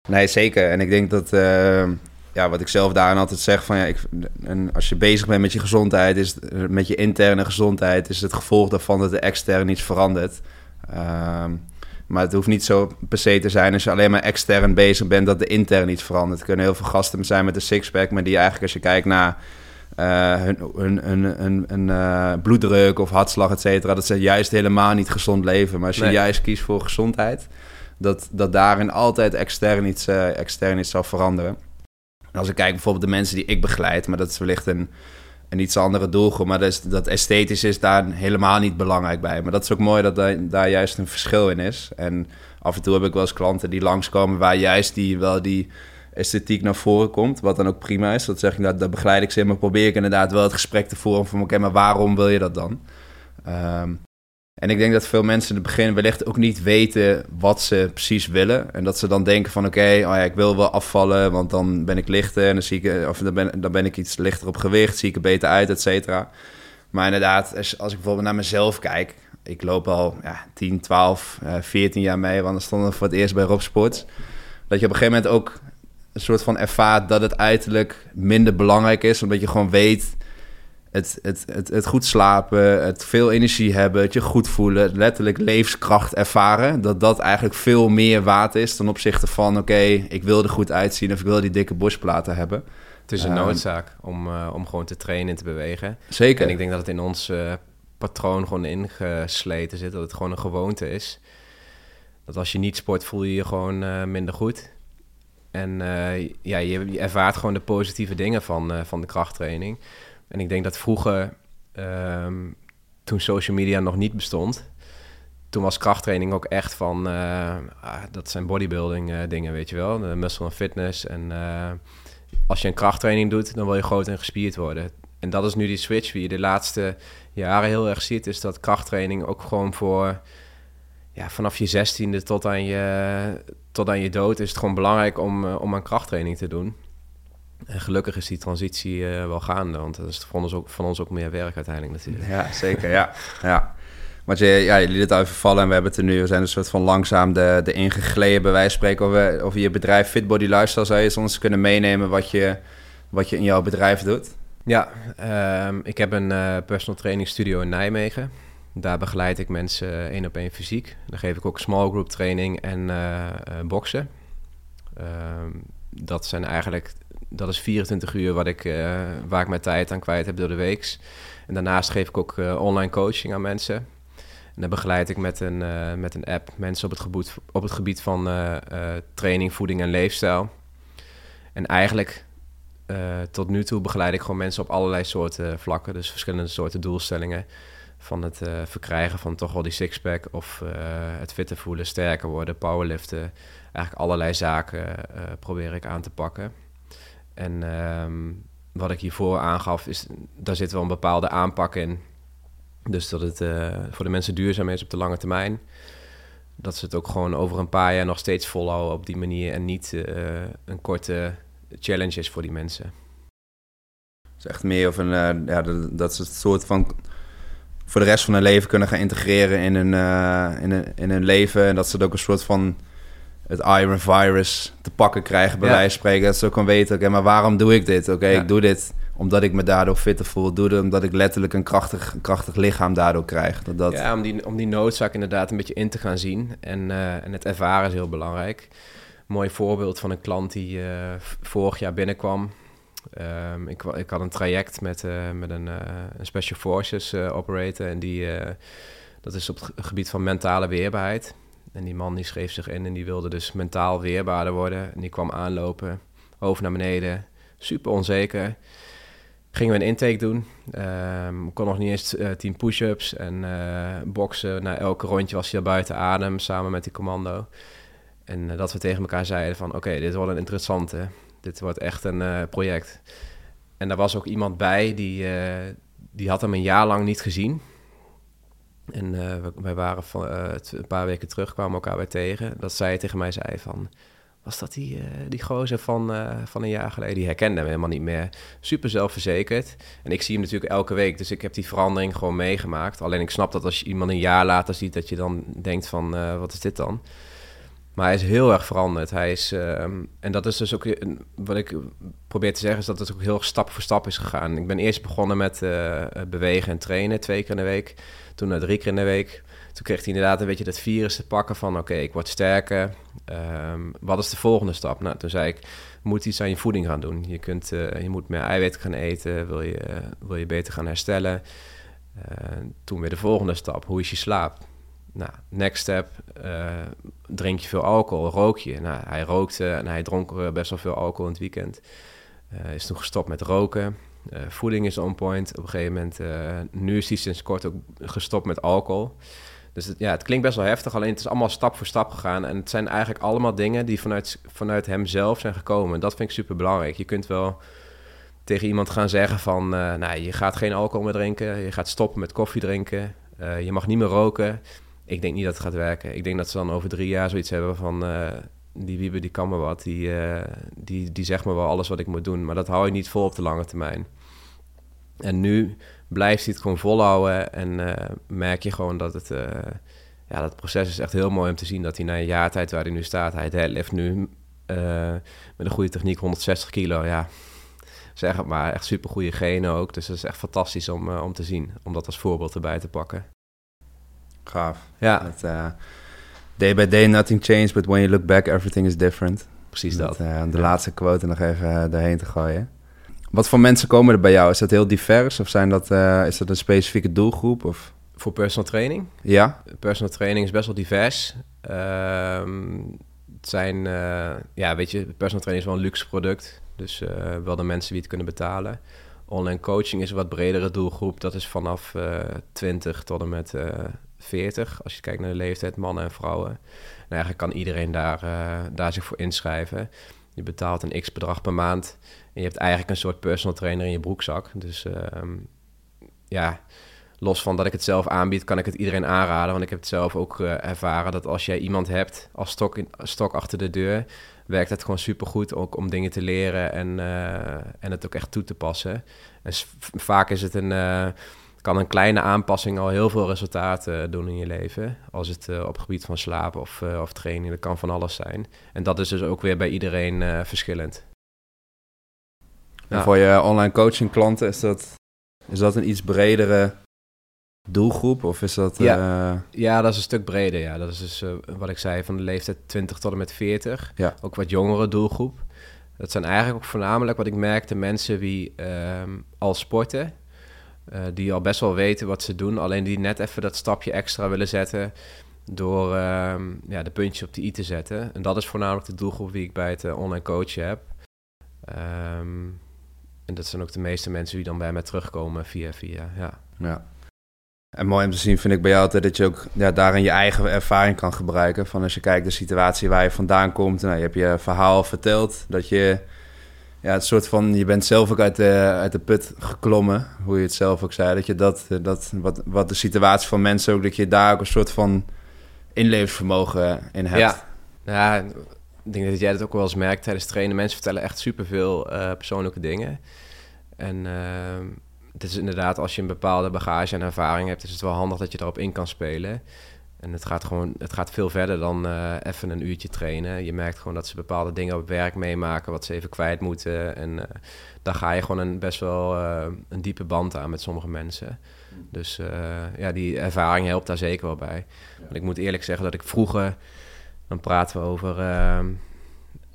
Nee, zeker. En ik denk dat, uh, ja, wat ik zelf daarin altijd zeg, van ja, ik, en als je bezig bent met je gezondheid, is met je interne gezondheid, is het gevolg daarvan dat de extern iets verandert. Ehm, maar het hoeft niet zo per se te zijn als je alleen maar extern bezig bent, dat de intern iets verandert. Er kunnen heel veel gasten zijn met een sixpack, maar die eigenlijk als je kijkt naar uh, hun, hun, hun, hun uh, bloeddruk of hartslag, et cetera. Dat ze juist helemaal niet gezond leven. Maar als je juist kiest voor gezondheid, dat, dat daarin altijd extern iets, uh, extern iets zal veranderen. als ik kijk bijvoorbeeld de mensen die ik begeleid, maar dat is wellicht een, een iets andere doelgroep. Maar dat, is, dat esthetisch is daar helemaal niet belangrijk bij. Maar dat is ook mooi dat daar, juist een verschil in is. En af en toe heb ik wel eens klanten die langskomen waar juist die wel die esthetiek naar voren komt. Wat dan ook prima is. Dat zeg ik, dat, begeleid ik ze. Maar probeer ik inderdaad wel het gesprek te voeren van... oké, maar waarom wil je dat dan? Ehm, en ik denk dat veel mensen in het begin wellicht ook niet weten wat ze precies willen. En dat ze dan denken van oké, oh ja, ik wil wel afvallen, want dan ben ik lichter en dan, zie ik, of dan, ben, dan ben ik iets lichter op gewicht, zie ik er beter uit, et cetera. Maar inderdaad, als, als ik bijvoorbeeld naar mezelf kijk, ik loop al ja, 10, 12, uh, 14 jaar mee, want dan stond ik voor het eerst bij Rob Sports. Dat je op een gegeven moment ook een soort van ervaart dat het uiterlijk minder belangrijk is. Omdat je gewoon weet, het, het, het, het goed slapen, het veel energie hebben, het je goed voelen, letterlijk levenskracht ervaren. Dat dat eigenlijk veel meer waard is ten opzichte van, oké, ik wil er goed uitzien of ik wil die dikke borstplaten hebben. Het is een ehm, noodzaak om, uh, om gewoon te trainen en te bewegen. Zeker. En ik denk dat het in ons uh, patroon gewoon ingesleten zit, dat het gewoon een gewoonte is. Dat als je niet sport, voel je je gewoon uh, minder goed. En ja, je, je, ervaart gewoon de positieve dingen van, van de krachttraining. En ik denk dat vroeger, um, toen social media nog niet bestond, toen was krachttraining ook echt van, uh, ah, dat zijn bodybuilding dingen, weet je wel, de muscle en fitness. En als je een krachttraining doet, dan wil je groot en gespierd worden. En dat is nu die switch die je de laatste jaren heel erg ziet, is dat krachttraining ook gewoon voor ja, vanaf je zestiende tot aan je, tot aan je dood is het gewoon belangrijk om, om aan krachttraining te doen. En gelukkig is die transitie uh, wel gaande, want dat is van ons ook, van ons ook meer werk uiteindelijk natuurlijk. Ja, zeker, ja. ja. Want je, ja, je liet het al vallen en we hebben het er nu, we zijn een soort van langzaam de, de ingegleden bij wijze van spreken over, over je bedrijf Fit Body Lifestyle. Zou je ons kunnen meenemen wat je, wat je in jouw bedrijf doet? Ja, ehm, ik heb een uh, personal training studio in Nijmegen. Daar begeleid ik mensen één op één fysiek. Dan geef ik ook small group training en uh, boksen. Ehm, dat zijn eigenlijk, dat is 24 uur wat ik, waar ik mijn tijd aan kwijt heb door de week. En daarnaast geef ik ook online coaching aan mensen. En dan begeleid ik met een, met een app mensen op het gebied, op het gebied van training, voeding en leefstijl. En eigenlijk uh, tot nu toe begeleid ik gewoon mensen op allerlei soorten vlakken. Dus verschillende soorten doelstellingen. Van het uh, verkrijgen van toch wel die sixpack of uh, het fitter voelen, sterker worden, powerliften. Eigenlijk allerlei zaken probeer ik aan te pakken. En um, wat ik hiervoor aangaf, is daar zit wel een bepaalde aanpak in. Dus dat het voor de mensen duurzaam is op de lange termijn. Dat ze het ook gewoon over een paar jaar nog steeds volhouden op die manier en niet een korte challenge is voor die mensen. Het is echt meer of een, uh, ja, dat ze het soort van voor de rest van hun leven kunnen gaan integreren in hun, in hun, in hun leven. En dat ze het ook een soort van het iron virus te pakken krijgen, bij ja. wijze van spreken. Dat ze ook kan weten, oké, maar waarom doe ik dit? Oké, ik doe dit omdat ik me daardoor fitter voel. Doe het omdat ik letterlijk een krachtig, een krachtig lichaam daardoor krijg. Dat, dat... Ja, om die, om die noodzaak inderdaad een beetje in te gaan zien. En, uh, en het ervaren is heel belangrijk mooi voorbeeld van een klant die uh, vorig jaar binnenkwam. Um, ik, ik, had een traject met, uh, met een, een Special Forces operator. En die, dat is op het gebied van mentale weerbaarheid. En die man die schreef zich in en die wilde dus mentaal weerbaarder worden. En die kwam aanlopen, hoofd naar beneden, super onzeker. Gingen we een intake doen. Um, kon nog niet eens uh, tien push-ups en uh, boksen. Na elke rondje was hij al buiten adem samen met die commando. En uh, dat we tegen elkaar zeiden van oké, dit wordt een interessante. Dit wordt echt een project. En daar was ook iemand bij die, die had hem een jaar lang niet gezien. En wij waren van, een paar weken terug, kwamen elkaar weer tegen. Dat zij tegen mij zei van... Was dat die, die gozer van, van een jaar geleden? Die herkende hem helemaal niet meer. Super zelfverzekerd. En ik zie hem natuurlijk elke week. Dus ik heb die verandering gewoon meegemaakt. Alleen ik snap dat als je iemand een jaar later ziet... dat je dan denkt van, wat is dit dan? Maar hij is heel erg veranderd. Hij is, ehm, en dat is dus ook wat ik probeer te zeggen, is dat het ook heel stap voor stap is gegaan. Ik ben eerst begonnen met uh, bewegen en trainen, twee keer in de week. Toen naar drie keer in de week. Toen kreeg hij inderdaad een beetje dat virus te pakken van... oké, ik word sterker. Um, wat is de volgende stap? Nou, toen zei ik, moet iets aan je voeding gaan doen. Je, kunt, uh, je moet meer eiwit gaan eten, wil je, wil je beter gaan herstellen. toen weer de volgende stap, hoe is je slaap? Nou, next step, uh, drink je veel alcohol, rook je? Nou, hij rookte en hij dronk eh, best wel veel alcohol in het weekend. Uh, is toen gestopt met roken. Voeding is on point. Op een gegeven moment, nu is hij sinds kort ook gestopt met alcohol. Dus ja, het klinkt best wel heftig, alleen het is allemaal stap voor stap gegaan. En het zijn eigenlijk allemaal dingen die vanuit, vanuit hem zelf zijn gekomen. Dat vind ik super belangrijk. Je kunt wel tegen iemand gaan zeggen van, nou, je gaat geen alcohol meer drinken. Je gaat stoppen met koffie drinken. je mag niet meer roken ik denk niet dat het gaat werken. Ik denk dat ze dan over drie jaar zoiets hebben van... Uh, die Wiebe, die kan me wat. Die, uh, die, die zegt me wel alles wat ik moet doen. Maar dat hou je niet vol op de lange termijn. En nu blijft hij het gewoon volhouden. En uh, merk je gewoon dat het... ja, dat proces is echt heel mooi om te zien. Dat hij na een jaar tijd waar hij nu staat... Hij deadlift nu met een goede techniek 160 kilo. Ja, zeg het maar. Echt super goede genen ook. Dus dat is echt fantastisch om, om te zien. Om dat als voorbeeld erbij te pakken. Gaaf. Ja. Dat, uh, day by day nothing changed, but when you look back everything is different. Precies dat. Uh, de laatste quote nog even uh, daarheen te gooien. Wat voor mensen komen er bij jou? Is dat heel divers of zijn dat, is dat een specifieke doelgroep? Of? Voor personal training? Ja. Personal training is best wel divers. Ehm, het zijn, ja, weet je, personal training is wel een luxe product. Dus wel de mensen die het kunnen betalen. Online coaching is een wat bredere doelgroep. Dat is vanaf 20 tot en met 40, als je kijkt naar de leeftijd, mannen en vrouwen. En eigenlijk kan iedereen daar, uh, daar zich voor inschrijven. Je betaalt een x bedrag per maand en je hebt eigenlijk een soort personal trainer in je broekzak. Dus uh, ja, los van dat ik het zelf aanbied, kan ik het iedereen aanraden. Want ik heb het zelf ook uh, ervaren dat als jij iemand hebt als stok, in, stok achter de deur, werkt het gewoon supergoed ook om dingen te leren en, uh, en het ook echt toe te passen. En vaak is het een kan een kleine aanpassing al heel veel resultaten eh, doen in je leven. Als het uh, op het gebied van slapen of, uh, of training, dat kan van alles zijn. En dat is dus ook weer bij iedereen uh, verschillend. En Ja. voor je online coaching klanten, is dat, is dat een iets bredere doelgroep? Of is dat... Ja. eh, Ja, dat is een stuk breder. Ja. Dat is dus eh, wat ik zei van de leeftijd 20 tot en met 40. Ja. Ook wat jongere doelgroep. Dat zijn eigenlijk ook voornamelijk wat ik merkte mensen die ehm, al sporten. Eh, die al best wel weten wat ze doen. Alleen die net even dat stapje extra willen zetten. Door ehm, ja, de puntjes op de i te zetten. En dat is voornamelijk de doelgroep die ik bij het eh, online coachen heb. Ehm, en dat zijn ook de meeste mensen die dan bij mij terugkomen via via. Ja. Ja. En mooi om te zien vind ik bij jou altijd dat je ook ja, daarin je eigen ervaring kan gebruiken. Van als je kijkt de situatie waar je vandaan komt. Nou, je hebt je verhaal verteld. Dat je ja, het soort van, je bent zelf ook uit de, uit de put geklommen. Hoe je het zelf ook zei. Dat je dat, dat wat, wat de situatie van mensen ook, dat je daar ook een soort van inlevensvermogen in hebt. Ja. Ja, ik denk dat jij dat ook wel eens merkt tijdens trainen. Mensen vertellen echt superveel eh persoonlijke dingen. En ehm, het is inderdaad, als je een bepaalde bagage en ervaring hebt, is het wel handig dat je erop in kan spelen. En het gaat gewoon, het gaat veel verder dan eh, even een uurtje trainen. Je merkt gewoon dat ze bepaalde dingen op werk meemaken, wat ze even kwijt moeten. En eh daar ga je gewoon een, best wel eh, een diepe band aan met sommige mensen. Dus ja, die ervaring helpt daar zeker wel bij. Want ik moet eerlijk zeggen dat ik vroeger, dan praten we over ehm,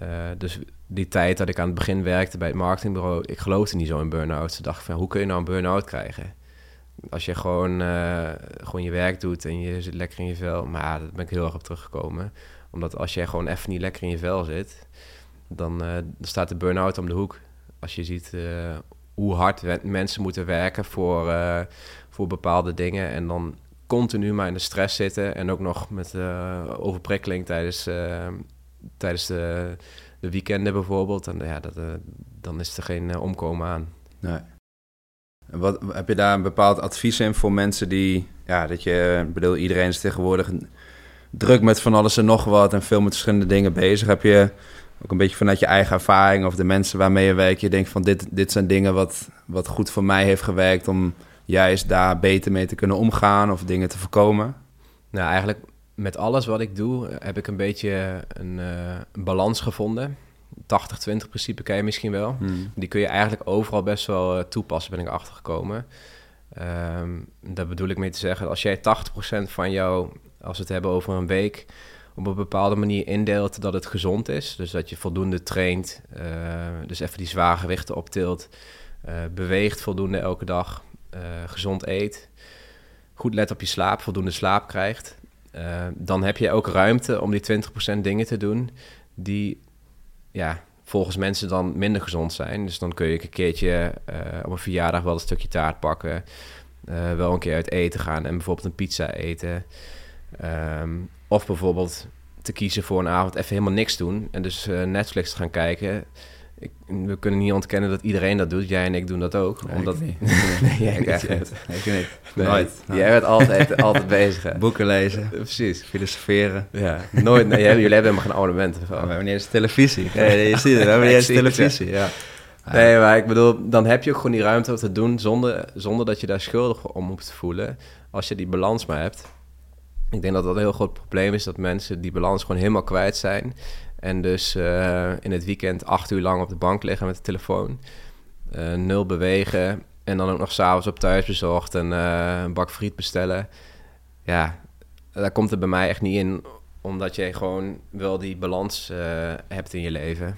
eh, dus die tijd dat ik aan het begin werkte bij het marketingbureau. Ik geloofde niet zo in burn-out. Ze dacht van, hoe kun je nou een burn-out krijgen? Als je gewoon, eh, gewoon je werk doet en je zit lekker in je vel. Maar ja, daar ben ik heel erg op teruggekomen. Omdat als jij gewoon even niet lekker in je vel zit, dan, eh, staat de burn-out om de hoek. Als je ziet eh, hoe hard mensen moeten werken voor, voor bepaalde dingen. En dan continu maar in de stress zitten. En ook nog met overprikkeling tijdens, tijdens de, de weekenden bijvoorbeeld. En ja, dat, dan is er geen omkomen aan. Nee. Wat, heb je daar een bepaald advies in voor mensen die, ja, dat je, bedoel, iedereen is tegenwoordig druk met van alles en nog wat en veel met verschillende dingen bezig. Heb je ook een beetje vanuit je eigen ervaring of de mensen waarmee je werkt, je denkt van dit, dit zijn dingen wat, wat goed voor mij heeft gewerkt om juist daar beter mee te kunnen omgaan of dingen te voorkomen? Nou, eigenlijk met alles wat ik doe, heb ik een beetje een, eh, een balans gevonden. 80-20 principe ken je misschien wel. Hmm. Die kun je eigenlijk overal best wel eh, toepassen, ben ik achtergekomen. Ehm daar bedoel ik mee te zeggen, als jij 80% van jou, als we het hebben over een week, op een bepaalde manier indeelt dat het gezond is. Dus dat je voldoende traint, eh, dus even die zware gewichten optilt, eh, beweegt voldoende elke dag, gezond eet, goed let op je slaap, voldoende slaap krijgt. dan heb je ook ruimte om die 20% dingen te doen die ja, volgens mensen dan minder gezond zijn. Dus dan kun je een keertje eh, op een verjaardag wel een stukje taart pakken. eh, wel een keer uit eten gaan en bijvoorbeeld een pizza eten. Ehm, of bijvoorbeeld te kiezen voor een avond even helemaal niks doen. En dus eh, Netflix te gaan kijken. Ik, we kunnen niet ontkennen dat iedereen dat doet. Jij en ik doen dat ook. Nee, omdat... ik nee, jij Ik echt niet. niet. Ik niet. Nee, Nooit. Jij bent altijd, altijd bezig. hè? Boeken lezen, Precies. filosoferen. Ja, nooit. Nee, jullie hebben helemaal geen abonnementen. Oh, we hebben niet eens televisie. Je ziet het, we hebben niet eens televisie. Ja. Nee, maar ik bedoel, dan heb je ook gewoon die ruimte om te doen zonder, zonder dat je daar schuldig om hoeft te voelen. Als je die balans maar hebt. Ik denk dat dat een heel groot probleem is, dat mensen die balans gewoon helemaal kwijt zijn. En dus eh, in het weekend acht uur lang op de bank liggen met de telefoon. eh, nul bewegen. En dan ook nog s'avonds op thuisbezorgd en eh, een bak friet bestellen. Ja, daar komt het bij mij echt niet in. Omdat je gewoon wel die balans hebt in je leven.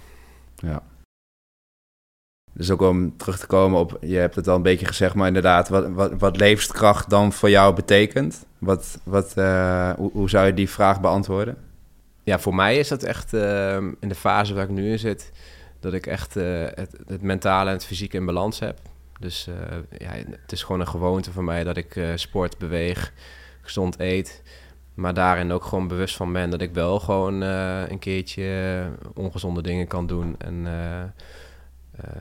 Ja. Dus ook om terug te komen op, je hebt het al een beetje gezegd, maar inderdaad, wat, wat, levenskracht dan voor jou betekent. Wat, wat, hoe, hoe zou je die vraag beantwoorden? Ja, voor mij is dat echt ehm, in de fase waar ik nu in zit, dat ik echt eh, het, het mentale en het fysieke in balans heb. Dus eh, ja, het is gewoon een gewoonte voor mij dat ik eh, sport, beweeg, gezond eet. Maar daarin ook gewoon bewust van ben dat ik wel gewoon een keertje ongezonde dingen kan doen en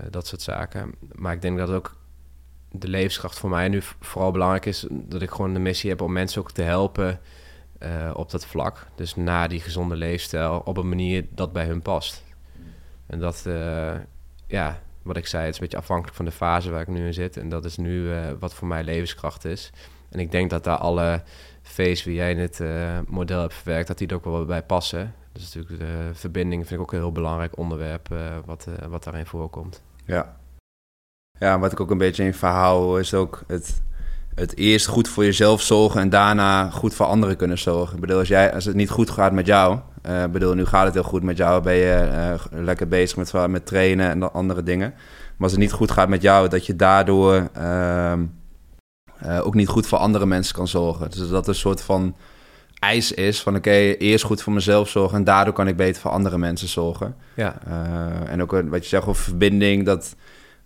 dat soort zaken. Maar ik denk dat ook de levenskracht voor mij nu vooral belangrijk is. Dat ik gewoon de missie heb om mensen ook te helpen eh, op dat vlak. Dus na die gezonde leefstijl op een manier dat bij hun past. En dat, eh, ja, wat ik zei, het is een beetje afhankelijk van de fase waar ik nu in zit. En dat is nu eh, wat voor mij levenskracht is. En ik denk dat daar alle V's wie jij in het model hebt verwerkt, dat die er ook wel bij passen. Dus natuurlijk de verbinding vind ik ook een heel belangrijk onderwerp wat, wat daarin voorkomt. Ja. Ja, wat ik ook een beetje in verhaal is ook het, het eerst goed voor jezelf zorgen en daarna goed voor anderen kunnen zorgen. Ik bedoel, als, jij, als het niet goed gaat met jou, uh, bedoel, nu gaat het heel goed met jou, ben je uh, lekker bezig met, met trainen en andere dingen. Maar als het niet goed gaat met jou, dat je daardoor uh, ook niet goed voor andere mensen kan zorgen. Dus dat een soort van eis is van oké, eerst goed voor mezelf zorgen en daardoor kan ik beter voor andere mensen zorgen. Ja. en ook wat je zegt over verbinding, dat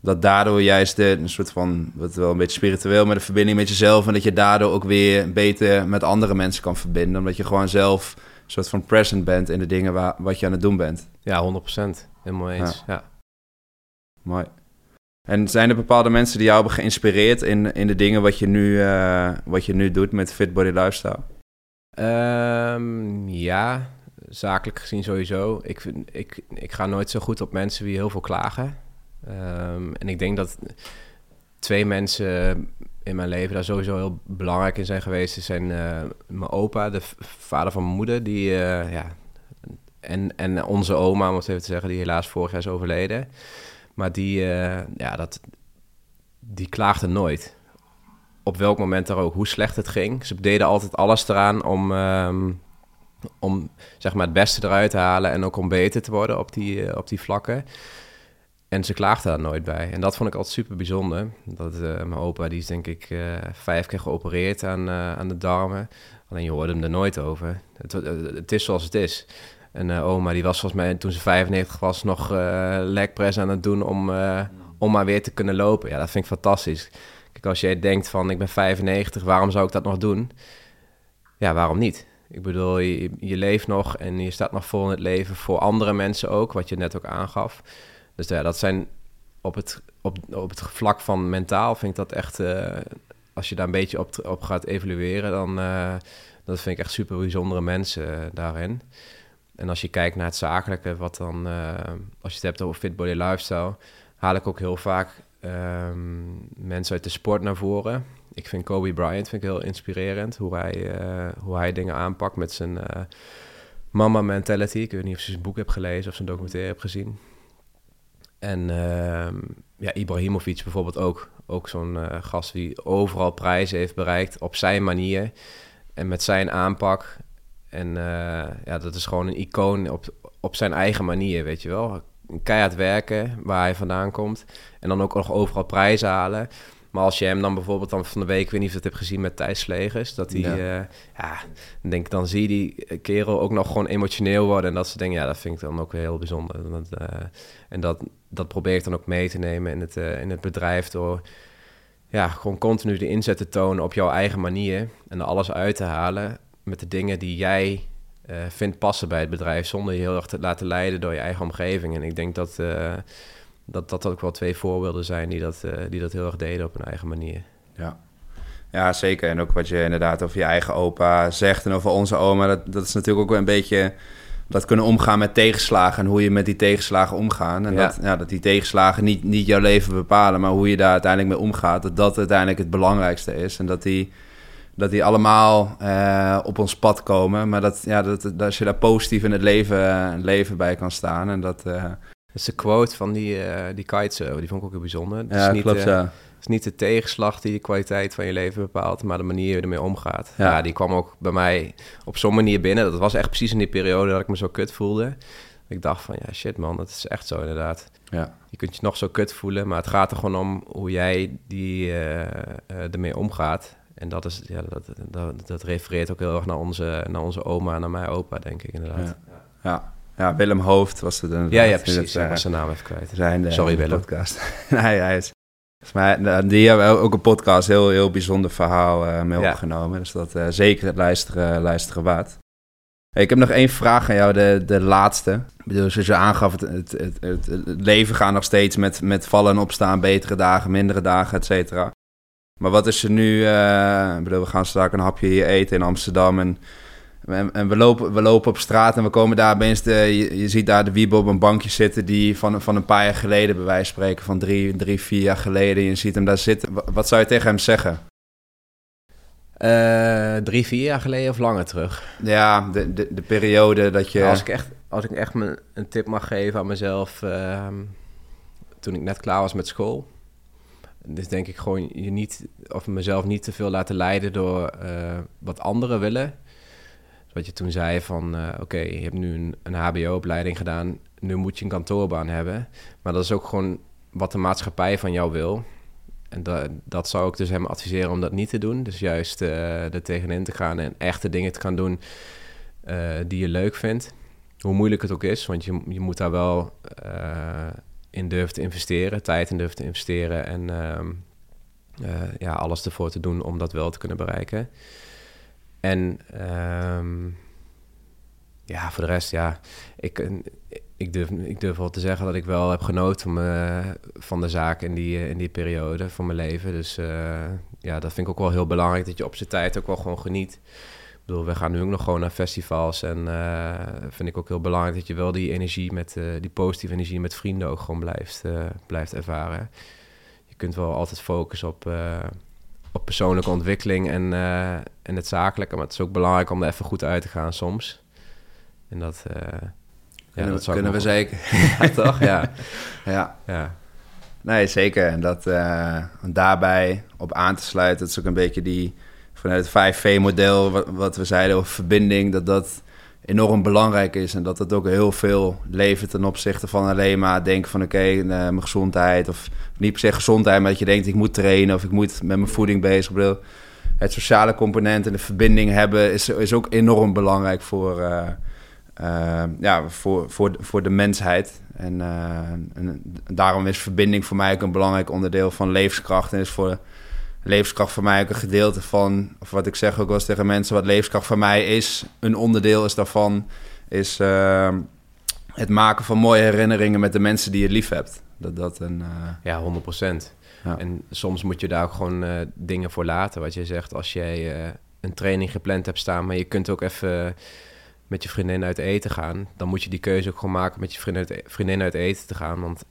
dat daardoor juist de, een soort van, wat wel een beetje spiritueel, maar de verbinding met jezelf. En dat je daardoor ook weer beter met andere mensen kan verbinden. Omdat je gewoon zelf een soort van present bent in de dingen waar, wat je aan het doen bent. Ja, 100%. Helemaal eens. Ja. Mooi. En zijn er bepaalde mensen die jou hebben geïnspireerd in, in de dingen wat je nu, uh, wat je nu doet met Fit Body Lifestyle? Um, ja, zakelijk gezien sowieso. Ik, vind, ik, ik ga nooit zo goed op mensen die heel veel klagen. Um, en ik denk dat twee mensen in mijn leven daar sowieso heel belangrijk in zijn geweest. zijn uh, mijn opa, de vader van mijn moeder, die, uh, ja, en, en onze oma, om het even te zeggen, die helaas vorig jaar is overleden. Maar die, uh, ja, dat, die klaagde nooit. Op welk moment er ook, hoe slecht het ging. Ze deden altijd alles eraan om, um, om zeg maar, het beste eruit te halen en ook om beter te worden op die, op die vlakken. En ze klaagde daar nooit bij. En dat vond ik altijd super bijzonder. Dat, uh, mijn opa die is denk ik uh, vijf keer geopereerd aan, uh, aan de darmen. Alleen je hoorde hem er nooit over. Het, het is zoals het is. En oma die was volgens mij toen ze 95 was nog legpress aan het doen om, om maar weer te kunnen lopen. Ja, dat vind ik fantastisch. Kijk, als jij denkt van ik ben 95, waarom zou ik dat nog doen? Ja, waarom niet? Ik bedoel, je, je leeft nog en je staat nog vol in het leven voor andere mensen ook, wat je net ook aangaf. Dus ja, dat zijn op het, op, op het vlak van mentaal vind ik dat echt, uh, als je daar een beetje op, op gaat evalueren, dan uh, dat vind ik echt super bijzondere mensen uh, daarin. En als je kijkt naar het zakelijke, wat dan, als je het hebt over fit body lifestyle, haal ik ook heel vaak um, mensen uit de sport naar voren. Ik vind Kobe Bryant vind ik heel inspirerend, hoe hij, hoe hij dingen aanpakt met zijn mama mentality. Ik weet niet of je zijn boek hebt gelezen of zijn documentaire hebt gezien. En uh, ja, Ibrahimovic bijvoorbeeld ook. Ook zo'n uh, gast die overal prijzen heeft bereikt op zijn manier. En met zijn aanpak. En uh, ja, dat is gewoon een icoon op, op zijn eigen manier, weet je wel. Keihard werken, waar hij vandaan komt. En dan ook nog overal prijzen halen. Maar als je hem dan bijvoorbeeld dan van de week, ik weet niet of je het hebt gezien met Thijs Slegers, dat hij, ja, uh, ja denk, dan zie je die kerel ook nog gewoon emotioneel worden. En dat ze denken, ja, dat vind ik dan ook heel bijzonder. Dat, uh, en dat, dat probeer ik dan ook mee te nemen in het, uh, in het bedrijf door ja, gewoon continu de inzet te tonen op jouw eigen manier en er alles uit te halen met de dingen die jij vindt passen bij het bedrijf, zonder je heel erg te laten leiden door je eigen omgeving. En ik denk dat dat dat ook wel twee voorbeelden zijn die dat, uh, die dat heel erg deden op hun eigen manier. Ja. ja, zeker. En ook wat je inderdaad over je eigen opa zegt en over onze oma, dat, dat is natuurlijk ook wel een beetje dat kunnen omgaan met tegenslagen en hoe je met die tegenslagen omgaat. En ja. Dat, ja, dat die tegenslagen niet, niet jouw leven bepalen, maar hoe je daar uiteindelijk mee omgaat, dat dat uiteindelijk het belangrijkste is. En dat die, dat die allemaal uh, op ons pad komen, maar dat, ja, dat, dat, als je daar positief in het leven, uh, leven bij kan staan en dat... Uh, dat is de quote van die, die kitesurfer, die vond ik ook heel bijzonder. Ja, is niet, klopt, ja. Is niet de tegenslag die de kwaliteit van je leven bepaalt, maar de manier je ermee omgaat. Ja. ja die kwam ook bij mij op zo'n manier binnen. Dat was echt precies in die periode dat ik me zo kut voelde. Ik dacht van, ja shit man, dat is echt zo inderdaad. Ja. Je kunt je nog zo kut voelen, maar het gaat er gewoon om hoe jij die, uh, ermee omgaat. En dat, is, ja, dat, dat, dat, refereert ook heel erg naar onze, naar onze oma en naar mijn opa, denk ik inderdaad. Ja. ja. Ja, Willem Hoofd was het Ja, ja, precies. Uh, was zijn naam even kwijt. Zijn de, Sorry, Willem. Podcast. nee, hij is... Maar die hebben ook een podcast, heel, heel bijzonder verhaal uh, mee ja. opgenomen. Dus dat uh, zeker het luisteren, luisteren waard. Hey, ik heb nog één vraag aan jou, de, de laatste. Ik bedoel, zoals je aangaf, het, het, het, het, leven gaat nog steeds met, met vallen en opstaan, betere dagen, mindere dagen, et cetera. Maar wat is er nu... ik bedoel, we gaan straks een hapje hier eten in Amsterdam en en, en, we, lopen, we lopen op straat en we komen daar opeens... De, je, je, ziet daar de wiebe op een bankje zitten... die van, van een paar jaar geleden, bij wijze van spreken... van drie, drie, vier jaar geleden. Je ziet hem daar zitten. Wat zou je tegen hem zeggen? Uh, drie, vier jaar geleden of langer terug? Ja, de, de, de periode dat je... Als ik echt, als ik echt een tip mag geven aan mezelf... Uh, toen ik net klaar was met school... dus denk ik gewoon je niet, of mezelf niet te veel laten leiden door eh, wat anderen willen. Wat je toen zei van, eh, oké, je hebt nu een, een HBO-opleiding gedaan, nu moet je een kantoorbaan hebben. Maar dat is ook gewoon wat de maatschappij van jou wil. En dat, dat zou ik dus hem adviseren om dat niet te doen. Dus juist uh, er tegenin te gaan en echte dingen te gaan doen die je leuk vindt. Hoe moeilijk het ook is, want je, je moet daar wel in durven te investeren, tijd in durven te investeren en ehm, eh, ja, alles ervoor te doen om dat wel te kunnen bereiken. En ehm, ja, voor de rest, ja, ik, ik, durf, ik durf wel te zeggen dat ik wel heb genoten van de zaak in die, in die periode van mijn leven. Dus ja, dat vind ik ook wel heel belangrijk, dat je op zijn tijd ook wel gewoon geniet bedoel, we gaan nu ook nog gewoon naar festivals. En vind ik ook heel belangrijk dat je wel die energie met, die positieve energie met vrienden ook gewoon blijft, blijft ervaren. Je kunt wel altijd focussen op, op persoonlijke ontwikkeling en, en het zakelijke. Maar het is ook belangrijk om er even goed uit te gaan soms. En dat, ja, dat kunnen we zeker. ja, toch? Ja. ja. ja. Nee, zeker. En dat daarbij op aan te sluiten, dat is ook een beetje die vanuit het 5V-model, wat, wat, we zeiden over verbinding, dat dat enorm belangrijk is. En dat het ook heel veel levert ten opzichte van alleen maar denken van oké, eh, mijn gezondheid. Of niet per se gezondheid, maar dat je denkt ik moet trainen of ik moet met mijn voeding bezig. zijn. het sociale component en de verbinding hebben is, is ook enorm belangrijk voor, uh, uh, ja, voor, voor, voor de mensheid. En, en, daarom is verbinding voor mij ook een belangrijk onderdeel van levenskracht. En is voor levenskracht voor mij ook een gedeelte van, of wat ik zeg ook wel eens tegen mensen, wat levenskracht voor mij is, een onderdeel is daarvan, is uh, het maken van mooie herinneringen met de mensen die je lief hebt. Dat dat een. Uh... Ja, 100 procent. Ja. En soms moet je daar ook gewoon uh, dingen voor laten. Wat je zegt, als jij een training gepland hebt staan, maar je kunt ook even met je vriendin uit eten gaan, dan moet je die keuze ook gewoon maken met je vriendin uit, vriendin uit eten te gaan. Want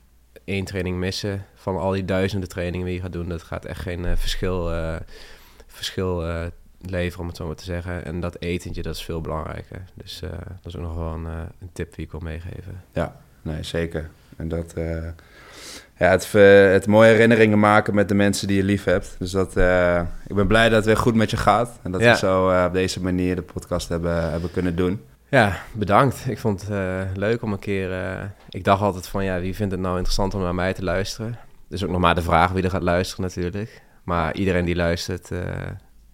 één training missen van al die duizenden trainingen die je gaat doen, dat gaat echt geen uh, verschil, uh, verschil uh, leveren, om het zo maar te zeggen. En dat etentje, dat is veel belangrijker. Dus dat is ook nog wel een, een, tip die ik wil meegeven. Ja, nee, zeker. En dat, ja, het, het mooie herinneringen maken met de mensen die je lief hebt. Dus dat, ik ben blij dat het weer goed met je gaat. En dat we zo op deze manier de podcast hebben, hebben kunnen doen. Ja, bedankt. Ik vond het uh, leuk om een keer. Uh, ik dacht altijd van ja, wie vindt het nou interessant om naar mij te luisteren? Dus ook nog maar de vraag wie er gaat luisteren natuurlijk. Maar iedereen die luistert, uh,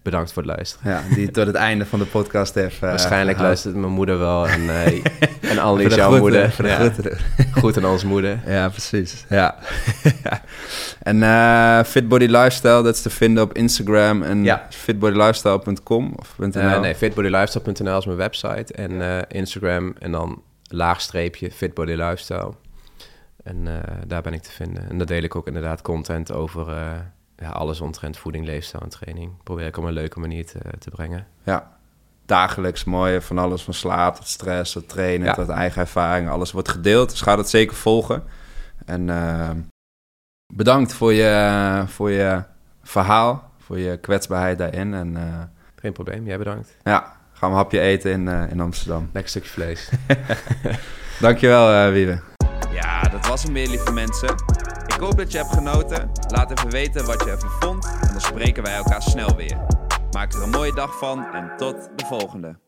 bedankt voor het luisteren. Ja, die tot het einde van de podcast heeft. Waarschijnlijk luistert mijn moeder wel en, en Annelies jouw moeder. Voor de ja. Goed aan onze moeder. Ja, precies. Ja. En uh, Fitbody Lifestyle, dat is te vinden op Instagram en ja. fitbodylifestyle.com of .nl? Uh, nee, fitbodylifestyle.nl is mijn website en uh, Instagram en dan laagstreepje Fitbody Lifestyle. En daar ben ik te vinden. En daar deel ik ook inderdaad content over ja, alles omtrent voeding, leefstijl en training. Probeer ik op een leuke manier te, te brengen. Ja, dagelijks mooi van alles van slaap tot stress tot trainen ja. tot eigen ervaring. Alles wordt gedeeld, dus ga dat zeker volgen. En bedankt voor je, voor je verhaal, voor je kwetsbaarheid daarin. En, uh, Geen probleem, jij bedankt. Ja, gaan we een hapje eten in, uh, in Amsterdam. Lekker stukje vlees. Dankjewel, uh, Wiebe. Ja, dat was hem weer, lieve mensen. Ik hoop dat je hebt genoten. Laat even weten wat je ervan vond. En dan spreken wij elkaar snel weer. Maak er een mooie dag van en tot de volgende.